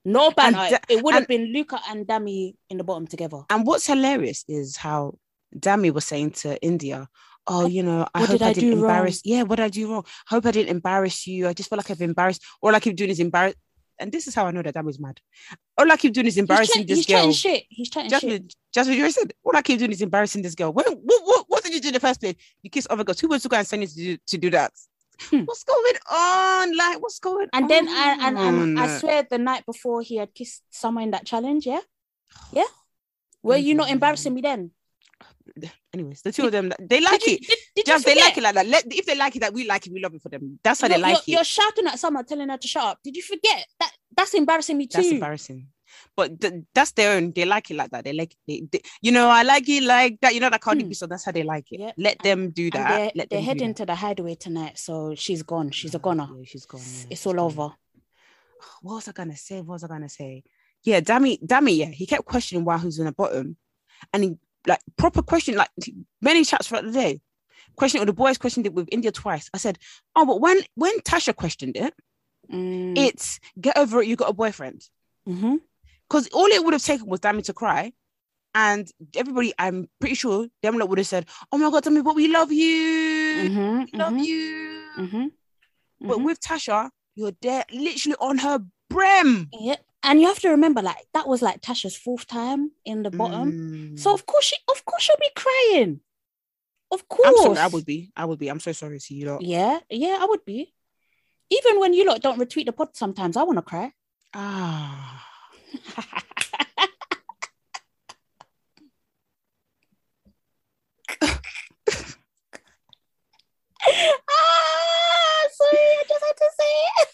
No banner. Da- it would have been Luca and Dami in the bottom together. And what's hilarious is how Dami was saying to Indiyah, "Oh, you know, I What hope did I, I didn't do wrong?" embarrass. Yeah, what did I do wrong? I hope I didn't embarrass you. I just feel like I've embarrassed. All I keep doing is embarrass. And this is how I know that Dami's mad. All I keep doing is He's, embarrassing this he's girl. chatting shit. He's chatting shit. Jasmine, Jasmine, you said all I keep doing is embarrassing this girl. What, what, what, what did you do in the first place? You kiss other girls. Who was to go and send you to do, to do that? Hmm. What's going on? Like, what's going on? And on? then I and, and I swear the night before he had kissed someone in that challenge, yeah? Yeah. Were you not embarrassing me then? Anyways, the two of them, they like you- it. did- did you Just they like it like that. Let, if they like it, that we like it, we love it for them. That's how You're, they like you're, it. you're shouting at someone, telling her to shut up. Did you forget that? That's embarrassing me too. That's embarrassing. But th- that's their own. They like it like that. They like they, they- you know, I like it like that. You know that Cardi Hmm. B, so that's how they like it. Yeah. Let them do And that. they're, Let they're heading to the hideaway tonight, so she's gone. She's a goner. Yeah, she's gone. yeah, it's all gone. over. What was I gonna say? What was I gonna say? Yeah, Dami, Dami, yeah. He kept questioning why who's in the bottom. And he like proper question, like many chats throughout the day. Questioning or the boys questioned it with Indiyah twice. I said, Oh, but when when Tasha questioned it, Mm, it's get over it, you got a boyfriend. mhm. Because all it would have taken was Dami to cry. And everybody, I'm pretty sure them lot would have said, Oh my god, Dami, but we love you. Mhm, We love mhm, you. mhm, But mhm. with Tasha, you're there literally on her brim. Yeah, and you have to remember, like that was like Tasha's fourth time in the bottom. Mm. So of course she, of course she'll be crying. Of course. I'm sorry, I would be. I would be. I'm so sorry to you lot. Yeah, yeah, I would be. Even when you lot don't retweet the pod, sometimes I want to cry. Ah. ah, sorry, I just had to say it.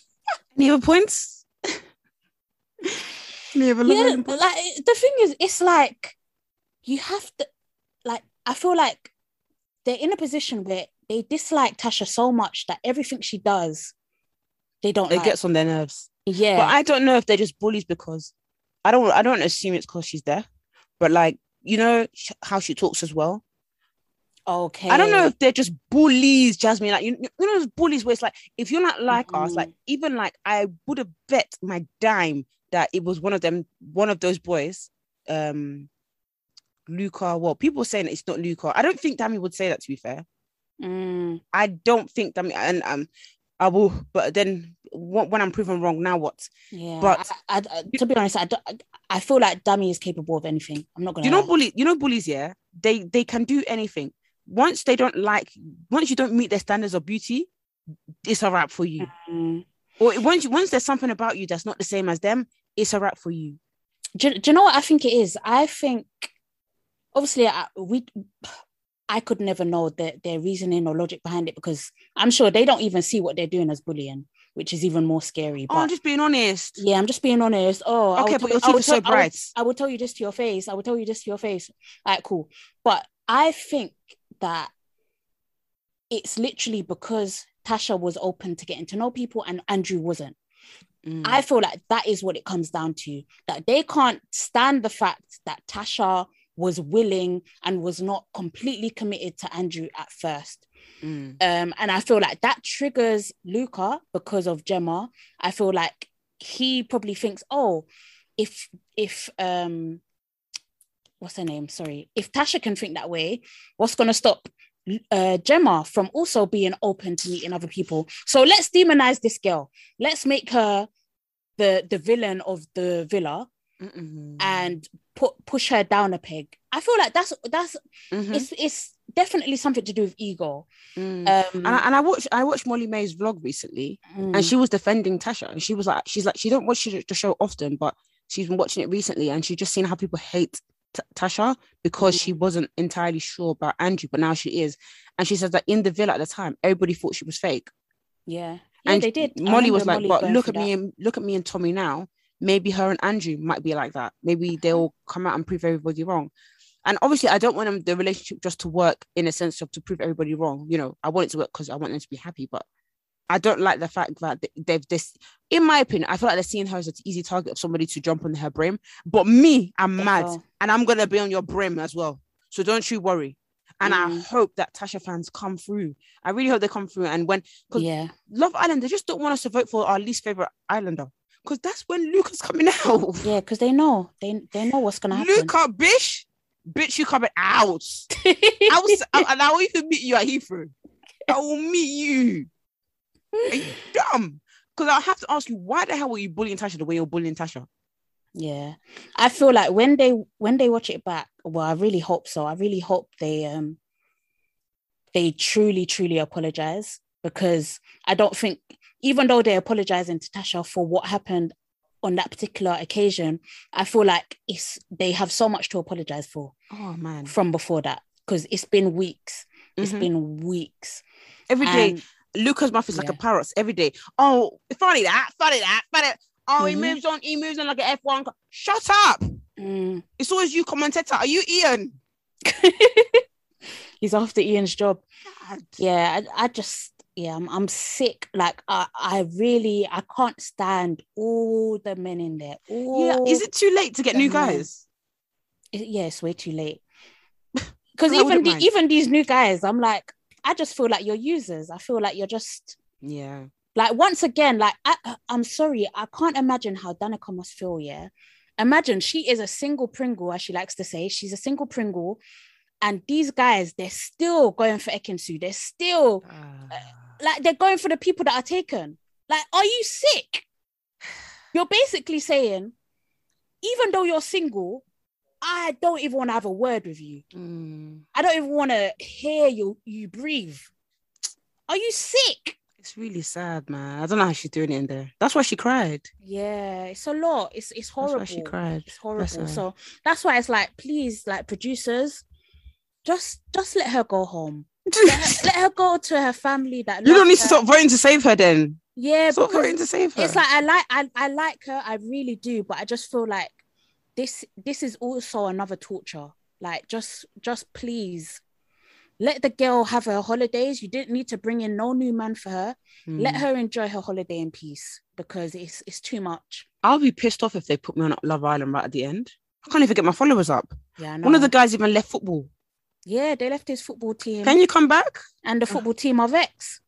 Any other points? Any other Yeah, but, like the thing is, it's like you have to, like, I feel like they're in a position where they dislike Tasha so much that everything she does, they don't It like. gets on their nerves. yeah, But I don't know if they're just bullies because I don't. I don't assume it's because she's deaf. But like you know sh- how she talks as well. okay. I don't know if they're just bullies, Jasmine. Like you, you know those bullies where it's like if you're not like us, like even like I would have bet my dime that it was one of them, one of those boys, um, Luca. Well, people saying it's not Luca. I don't think Dami would say that. To be fair, Mm, I don't think Dami. And um, I will. But then when I'm proven wrong, now what? yeah, But- I, I, I- to be honest, I, don't, I, feel like Dami is capable of anything. I'm not gonna. you know lie. bully you know bullies yeah they they can do anything once they don't like once you don't meet their standards of beauty it's a wrap for you Mm. or once once there's something about you that's not the same as them it's a wrap for you do, you- do you know what I think it is? I think obviously I, we I could never know their, their reasoning or logic behind it because I'm sure they don't even see what they're doing as bullying, which is even more scary. oh But i'm just being honest yeah, I'm just being honest. Oh, okay but your I teeth are so tell- I would- bright I will tell you this to your face. I will tell you this to your face. All right, cool. But I think that it's literally because Tasha was open to getting to know people and Andrew wasn't. Mm. I feel like that is what it comes down to. That they can't stand the fact that Tasha was willing and was not completely committed to Andrew at first. Mm. Um, and I feel like that triggers Luca because of Gemma. I feel like he probably thinks, oh, if if um what's her name? Sorry, if Tasha can think that way, what's gonna stop uh Gemma from also being open to meeting other people? So let's demonize this girl. Let's make her the the villain of the villa Mm-mm. and put push her down a peg. I feel like that's that's Mhm. it's it's definitely something to do with ego. Mm. Um, and, I, and I watched I watched Molly-Mae's vlog recently, mm, and she was defending Tasha, and she was like, she's like, she don't watch the show often, but she's been watching it recently, and she just seen how people hate T- Tasha because Mm. she wasn't entirely sure about Andrew, but now she is, and she says that in the villa at the time, everybody thought she was fake, yeah, yeah, and they did. Molly was like, Molly but look at me and look at me and Tommy now. Maybe her and Andrew might be like that. Maybe they'll come out and prove everybody wrong. And obviously, I don't want them the relationship just to work in a sense of to prove everybody wrong. You know, I want it to work because I want them to be happy. But I don't like the fact that they- they've this. In my opinion, I feel like they're seeing her as an easy target of somebody to jump on her brim. But me, I'm mad, and I'm gonna be on your brim as well. So don't you worry. And I Mm. hope that Tasha fans come through. I really hope they come through. And when 'cause Yeah, Love Island, they just don't want us to vote for our least favorite islander. Because that's when Luca's coming out. Yeah, because they know they they know what's gonna happen. Luca, bitch, bitch, you coming out. I was, I, and I will even meet you at Heathrow. I will meet you. Are you dumb? Because I have to ask you, why the hell were you bullying Tasha the way you're bullying Tasha? Yeah, I feel like when they when they watch it back, well, I really hope so. I really hope they um they truly truly apologize because I don't think even though they're apologizing to Tasha for what happened on that particular occasion, I feel like it's they have so much to apologize for Oh man, from before that because it's been weeks. It's Mhm. been weeks. every day And- Luca's mouth is like a parrot. Every day, oh, funny that, funny that, funny. Oh, he Mhm. moves on. He moves on like an F one. Shut up! Mm. It's always you, commentator. Are you Iain? He's after Iain's job. God. yeah I, I just yeah I'm, I'm sick like I, I really i can't stand all the men in there Yeah. Is it too late to get new guys? it- yeah it's way too late because even the, mind. even these new guys i'm like i just feel like you're users i feel like you're just Yeah. like once again like I, i'm sorry i can't imagine how danica must feel yeah imagine she is a single pringle as she likes to say she's a single pringle and these guys they're still going for Ekin-Su they're still ah. uh, like they're going for the people that are taken. Like, are you sick? You're basically saying, even though you're single, I don't even want to have a word with you. Mm. I don't even want to hear you you breathe. Are you sick? It's really sad, man. I don't know how she's doing it in there. That's why she cried. Yeah, it's a lot. It's it's That's horrible. why she cried. It's horrible. Her. So that's why it's like, please, like producers, just just let her go home. Let her, let her go to her family. That you don't need to stop voting to save her then. Yeah, Stop voting to save her. it's like I like I, I like her, I really do, but I just feel like this this is also another torture. Like just just please let the girl have her holidays. You didn't need to bring in no new man for her. Let Mm. her enjoy her holiday in peace because it's it's too much. I'll be pissed off if they put me on Love Island right at the end. I can't even get my followers up. Yeah, I know. One of the guys even left football. Yeah, they left his football team Can you come back? and the football team are vexed.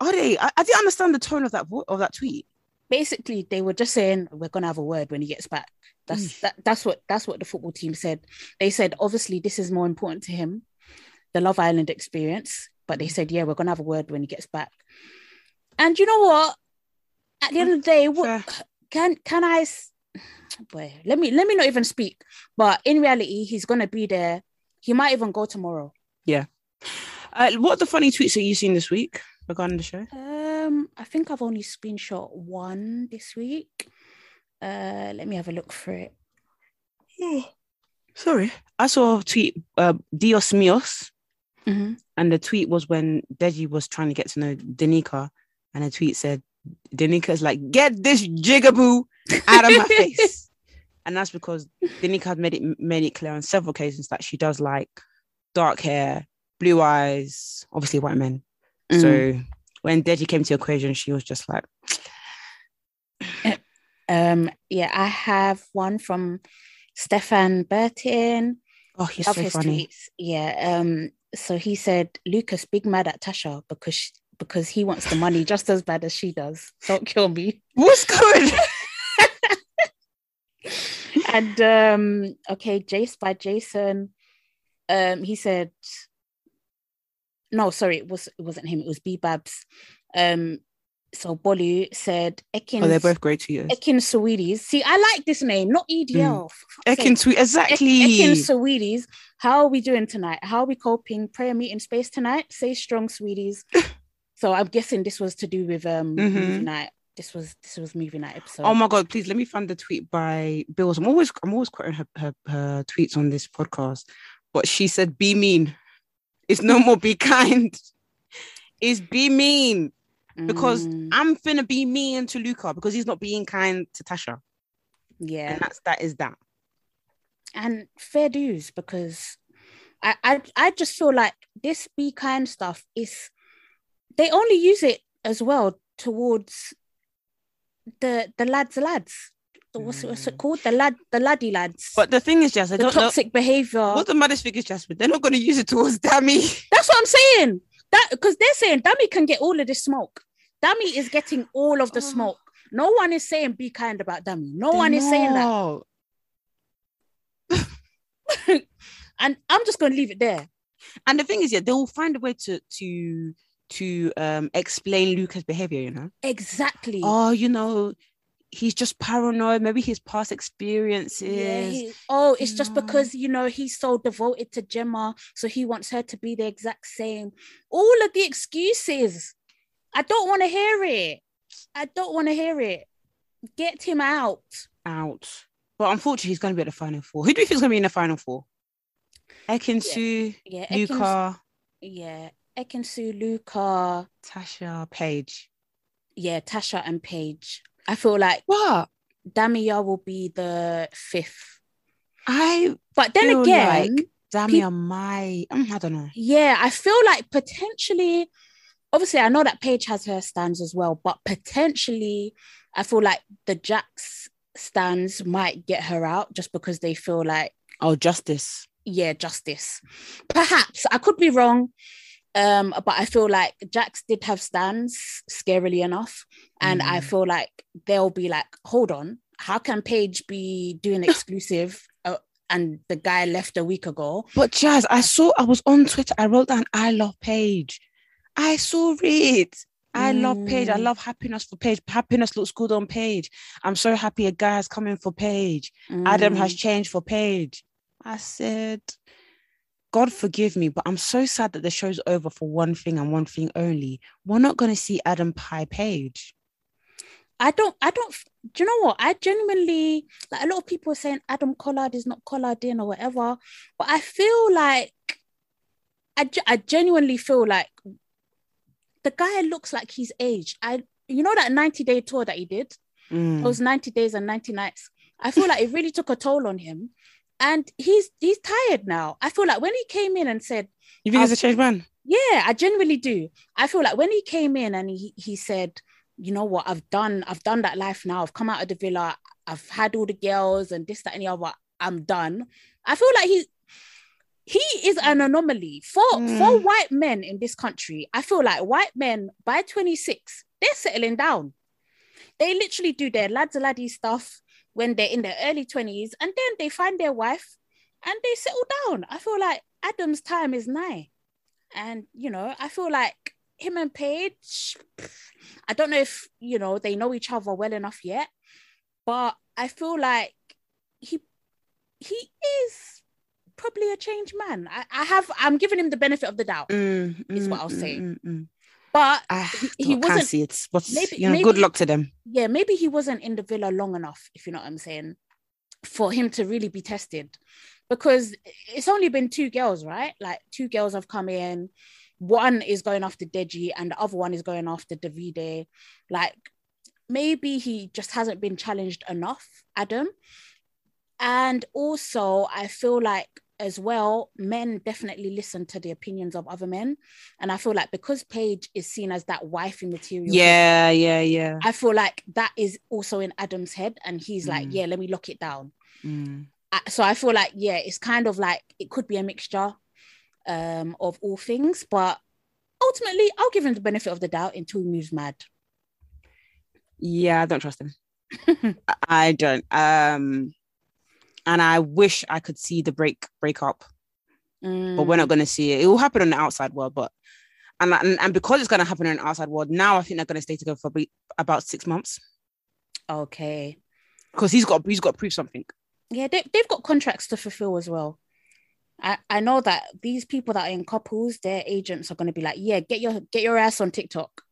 Are they? I, I didn't understand the tone of that vo- of that tweet. basically they were just saying we're gonna have a word when he gets back. That's that, that's what that's what the football team said. They said obviously this is more important to him, the Love Island experience. But they said, yeah, we're gonna have a word when he gets back. And you know what? At the end of the day, what Fair. can can I? s- Boy, let me let me not even speak. But in reality, he's gonna be there. He might even go tomorrow. Yeah. Uh, what are the funny tweets that you seen this week regarding the show? Um, I think I've only screenshot one this week. Uh, let me have a look for it. Sorry, I saw a tweet. Uh, Dios míos, Mhm. and the tweet was when Deji was trying to get to know Danica, and the tweet said, "Danica's like, get this jigaboo out of my face," and that's because Danica had made it made it clear on several occasions that she does like dark hair, blue eyes, obviously white men. So when Deji came to the equation, she was just like, Um, yeah, I have one from Stefan Burton. "Oh, he's so his funny." tweets. Yeah. Um, so he said Luca's big mad at Tasha because she, because he wants the money just as bad as she does. Don't kill me. What's good? and um, okay, Jace by Jason. Um, he said, no, sorry, it was it wasn't him. It was B Babs. Um, so Bolu said Ekin. oh, they're both great tweeters. Ekin Sweeties. See, I like this name, not EDL. fuck's Ekin sake. tweet exactly. Ekin Sweeties. How are we doing tonight? How are we coping? Prayer meeting space tonight. Say strong, sweeties. so I'm guessing this was to do with um Mhm. movie night. This was this was movie night episode. Oh my god, please let me find the tweet by Bills. I'm always I'm always quoting her, her, her tweets on this podcast. But she said, be mean. It's no more be kind. It's be mean. Because Mm, I'm finna be mean to Luca because he's not being kind to Tasha. yeah, And that's that is that. and fair dues because I, I I just feel like this be kind stuff is they only use it as well towards the the lads lads. The- What's, it- what's it mm. called? The lad the laddie lads. But the thing is, Jess, I the don't know toxic behavior. what the maddest thing is, Jasmine. They're not gonna use it towards Dami. That's what I'm saying. That because they're saying Dami can get all of this smoke. Dami is getting all of the Oh. smoke. No one is saying be kind about Dami. No one is saying that. And I'm just gonna leave it there. And the thing is, yeah, they will find a way to to to um explain Luca's behavior. You know, Exactly. oh, you know, he's just paranoid. Maybe his past experiences. Yeah, he- oh, it's just No. because you know he's so devoted to Gemma, so he wants her to be the exact same. All of the excuses. I don't want to hear it. I don't want to hear it. Get him out. out. But unfortunately, he's going to be at the final four. Who do you think is going to be in the final four? Ekin-Su, Yeah, Ekins- Luca, yeah, Ekin-Su, Luca, Tasha, Paige. yeah, Tasha and Paige. I feel like What? Damia will be the fifth. I But then feel again, like Damia might. mm, I don't know. yeah, I feel like potentially, obviously, I know that Paige has her stands as well, but potentially, I feel like the Jacques stands might get her out just because they feel like, Oh, justice. yeah, justice. Perhaps I could be wrong. Um, but I feel like Jacques did have stands, scarily enough. And I Mm. feel like they'll be like, hold on, how can Paige be doing exclusive uh, and the guy left a week ago? But Jas, I saw. I was on Twitter. I wrote down. I love Paige. I saw it. I love Paige. I Mm. love happiness for Paige. Happiness looks good on Paige. I'm so happy a guy has come in for Paige. Adam has Mm. changed for Paige. I said, God forgive me, but I'm so sad that the show's over for one thing and one thing only. We're not going to see Adam pie Paige. I don't, I don't, do you know what? I genuinely, like a lot of people are saying Adam Collard is not collared in or whatever, but I feel like, I, I genuinely feel like the guy looks like he's aged. I, you know, that 90 day tour that he did, Mm. those 90 days and 90 nights, I feel like it really took a toll on him. And he's he's tired now. I feel like when he came in and said, You think he's a changed man? yeah, I genuinely do. I feel like when he came in and he he said, you know what, I've done, I've done that life now. I've come out of the villa, I've had all the girls and this, that, and the other. I'm done. I feel like he he is an anomaly for for Mm. white men in this country. I feel like white men by 26, they're settling down. They literally do their lads a laddie stuff when they're in their early 20s, and then they find their wife and they settle down. I feel like Adam's time is nigh. And you know, I feel like him and Paige, I don't know if you know they know each other well enough yet, but I feel like he he is probably a changed man. I, I have I'm giving him the benefit of the doubt. Mm, Is what mm, I'll mm, say. mm, mm. But I He- can't oh, wasn't- see it. But maybe- you know, good luck to them. yeah, maybe he wasn't in the villa long enough, if you know what I'm saying, for him to really be tested. Because it's only been two girls, right? Like two girls have come in. One is going after Deji, and the other one is going after Davide. Like maybe he just hasn't been challenged enough, Adam. And also, I feel like as well, men definitely listen to the opinions of other men. And I feel like because Paige is seen as that wifey material, Yeah, yeah, yeah. I feel like that is also in Adam's head, and he's like, Mm. yeah, let me lock it down. Mm. I- So I feel like, yeah, it's kind of like it could be a mixture um, of all things, but ultimately, I'll give him the benefit of the doubt until he moves mad. Yeah, I don't trust him. I- I don't. Um, and I wish I could see the break break up, but Mm. we're not going to see it. It will happen on the outside world, but and and, and because it's going to happen in the outside world, now I think they're going to stay together for be- about six months okay. because he's got he's got to prove something. Yeah, they, they've got contracts to fulfill as well. I, I know that these people that are in couples, their agents are going to be like, yeah, get your get your ass on TikTok.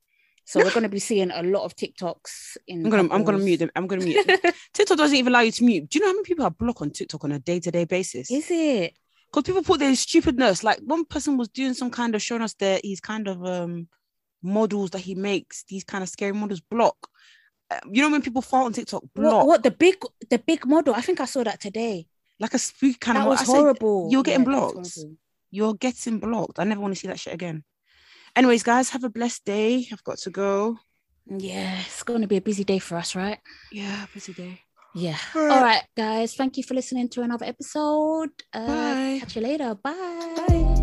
So we're going to be seeing a lot of TikToks in. I'm gonna I'm gonna mute them. I'm gonna mute. them. TikTok doesn't even allow you to mute. Do you know how many people are blocked on TikTok on a day to day basis? Is it? because people put their stupidness. Like one person was doing some kind of showing us that he's kind of um models that he makes these kind of scary models block. Uh, you know when people fall on TikTok block What, what the big the big model? I think I saw that today. like a spooky kind that of. was I said, horrible. you're getting Yeah, blocked. You're getting blocked. I never want to see that shit again. Anyways, guys, have a blessed day. I've got to go. Yeah, it's going to be a busy day for us, right? Yeah, busy day. Yeah. All All right. right, guys. Thank you for listening to another episode. Uh, Bye. Catch you later. Bye.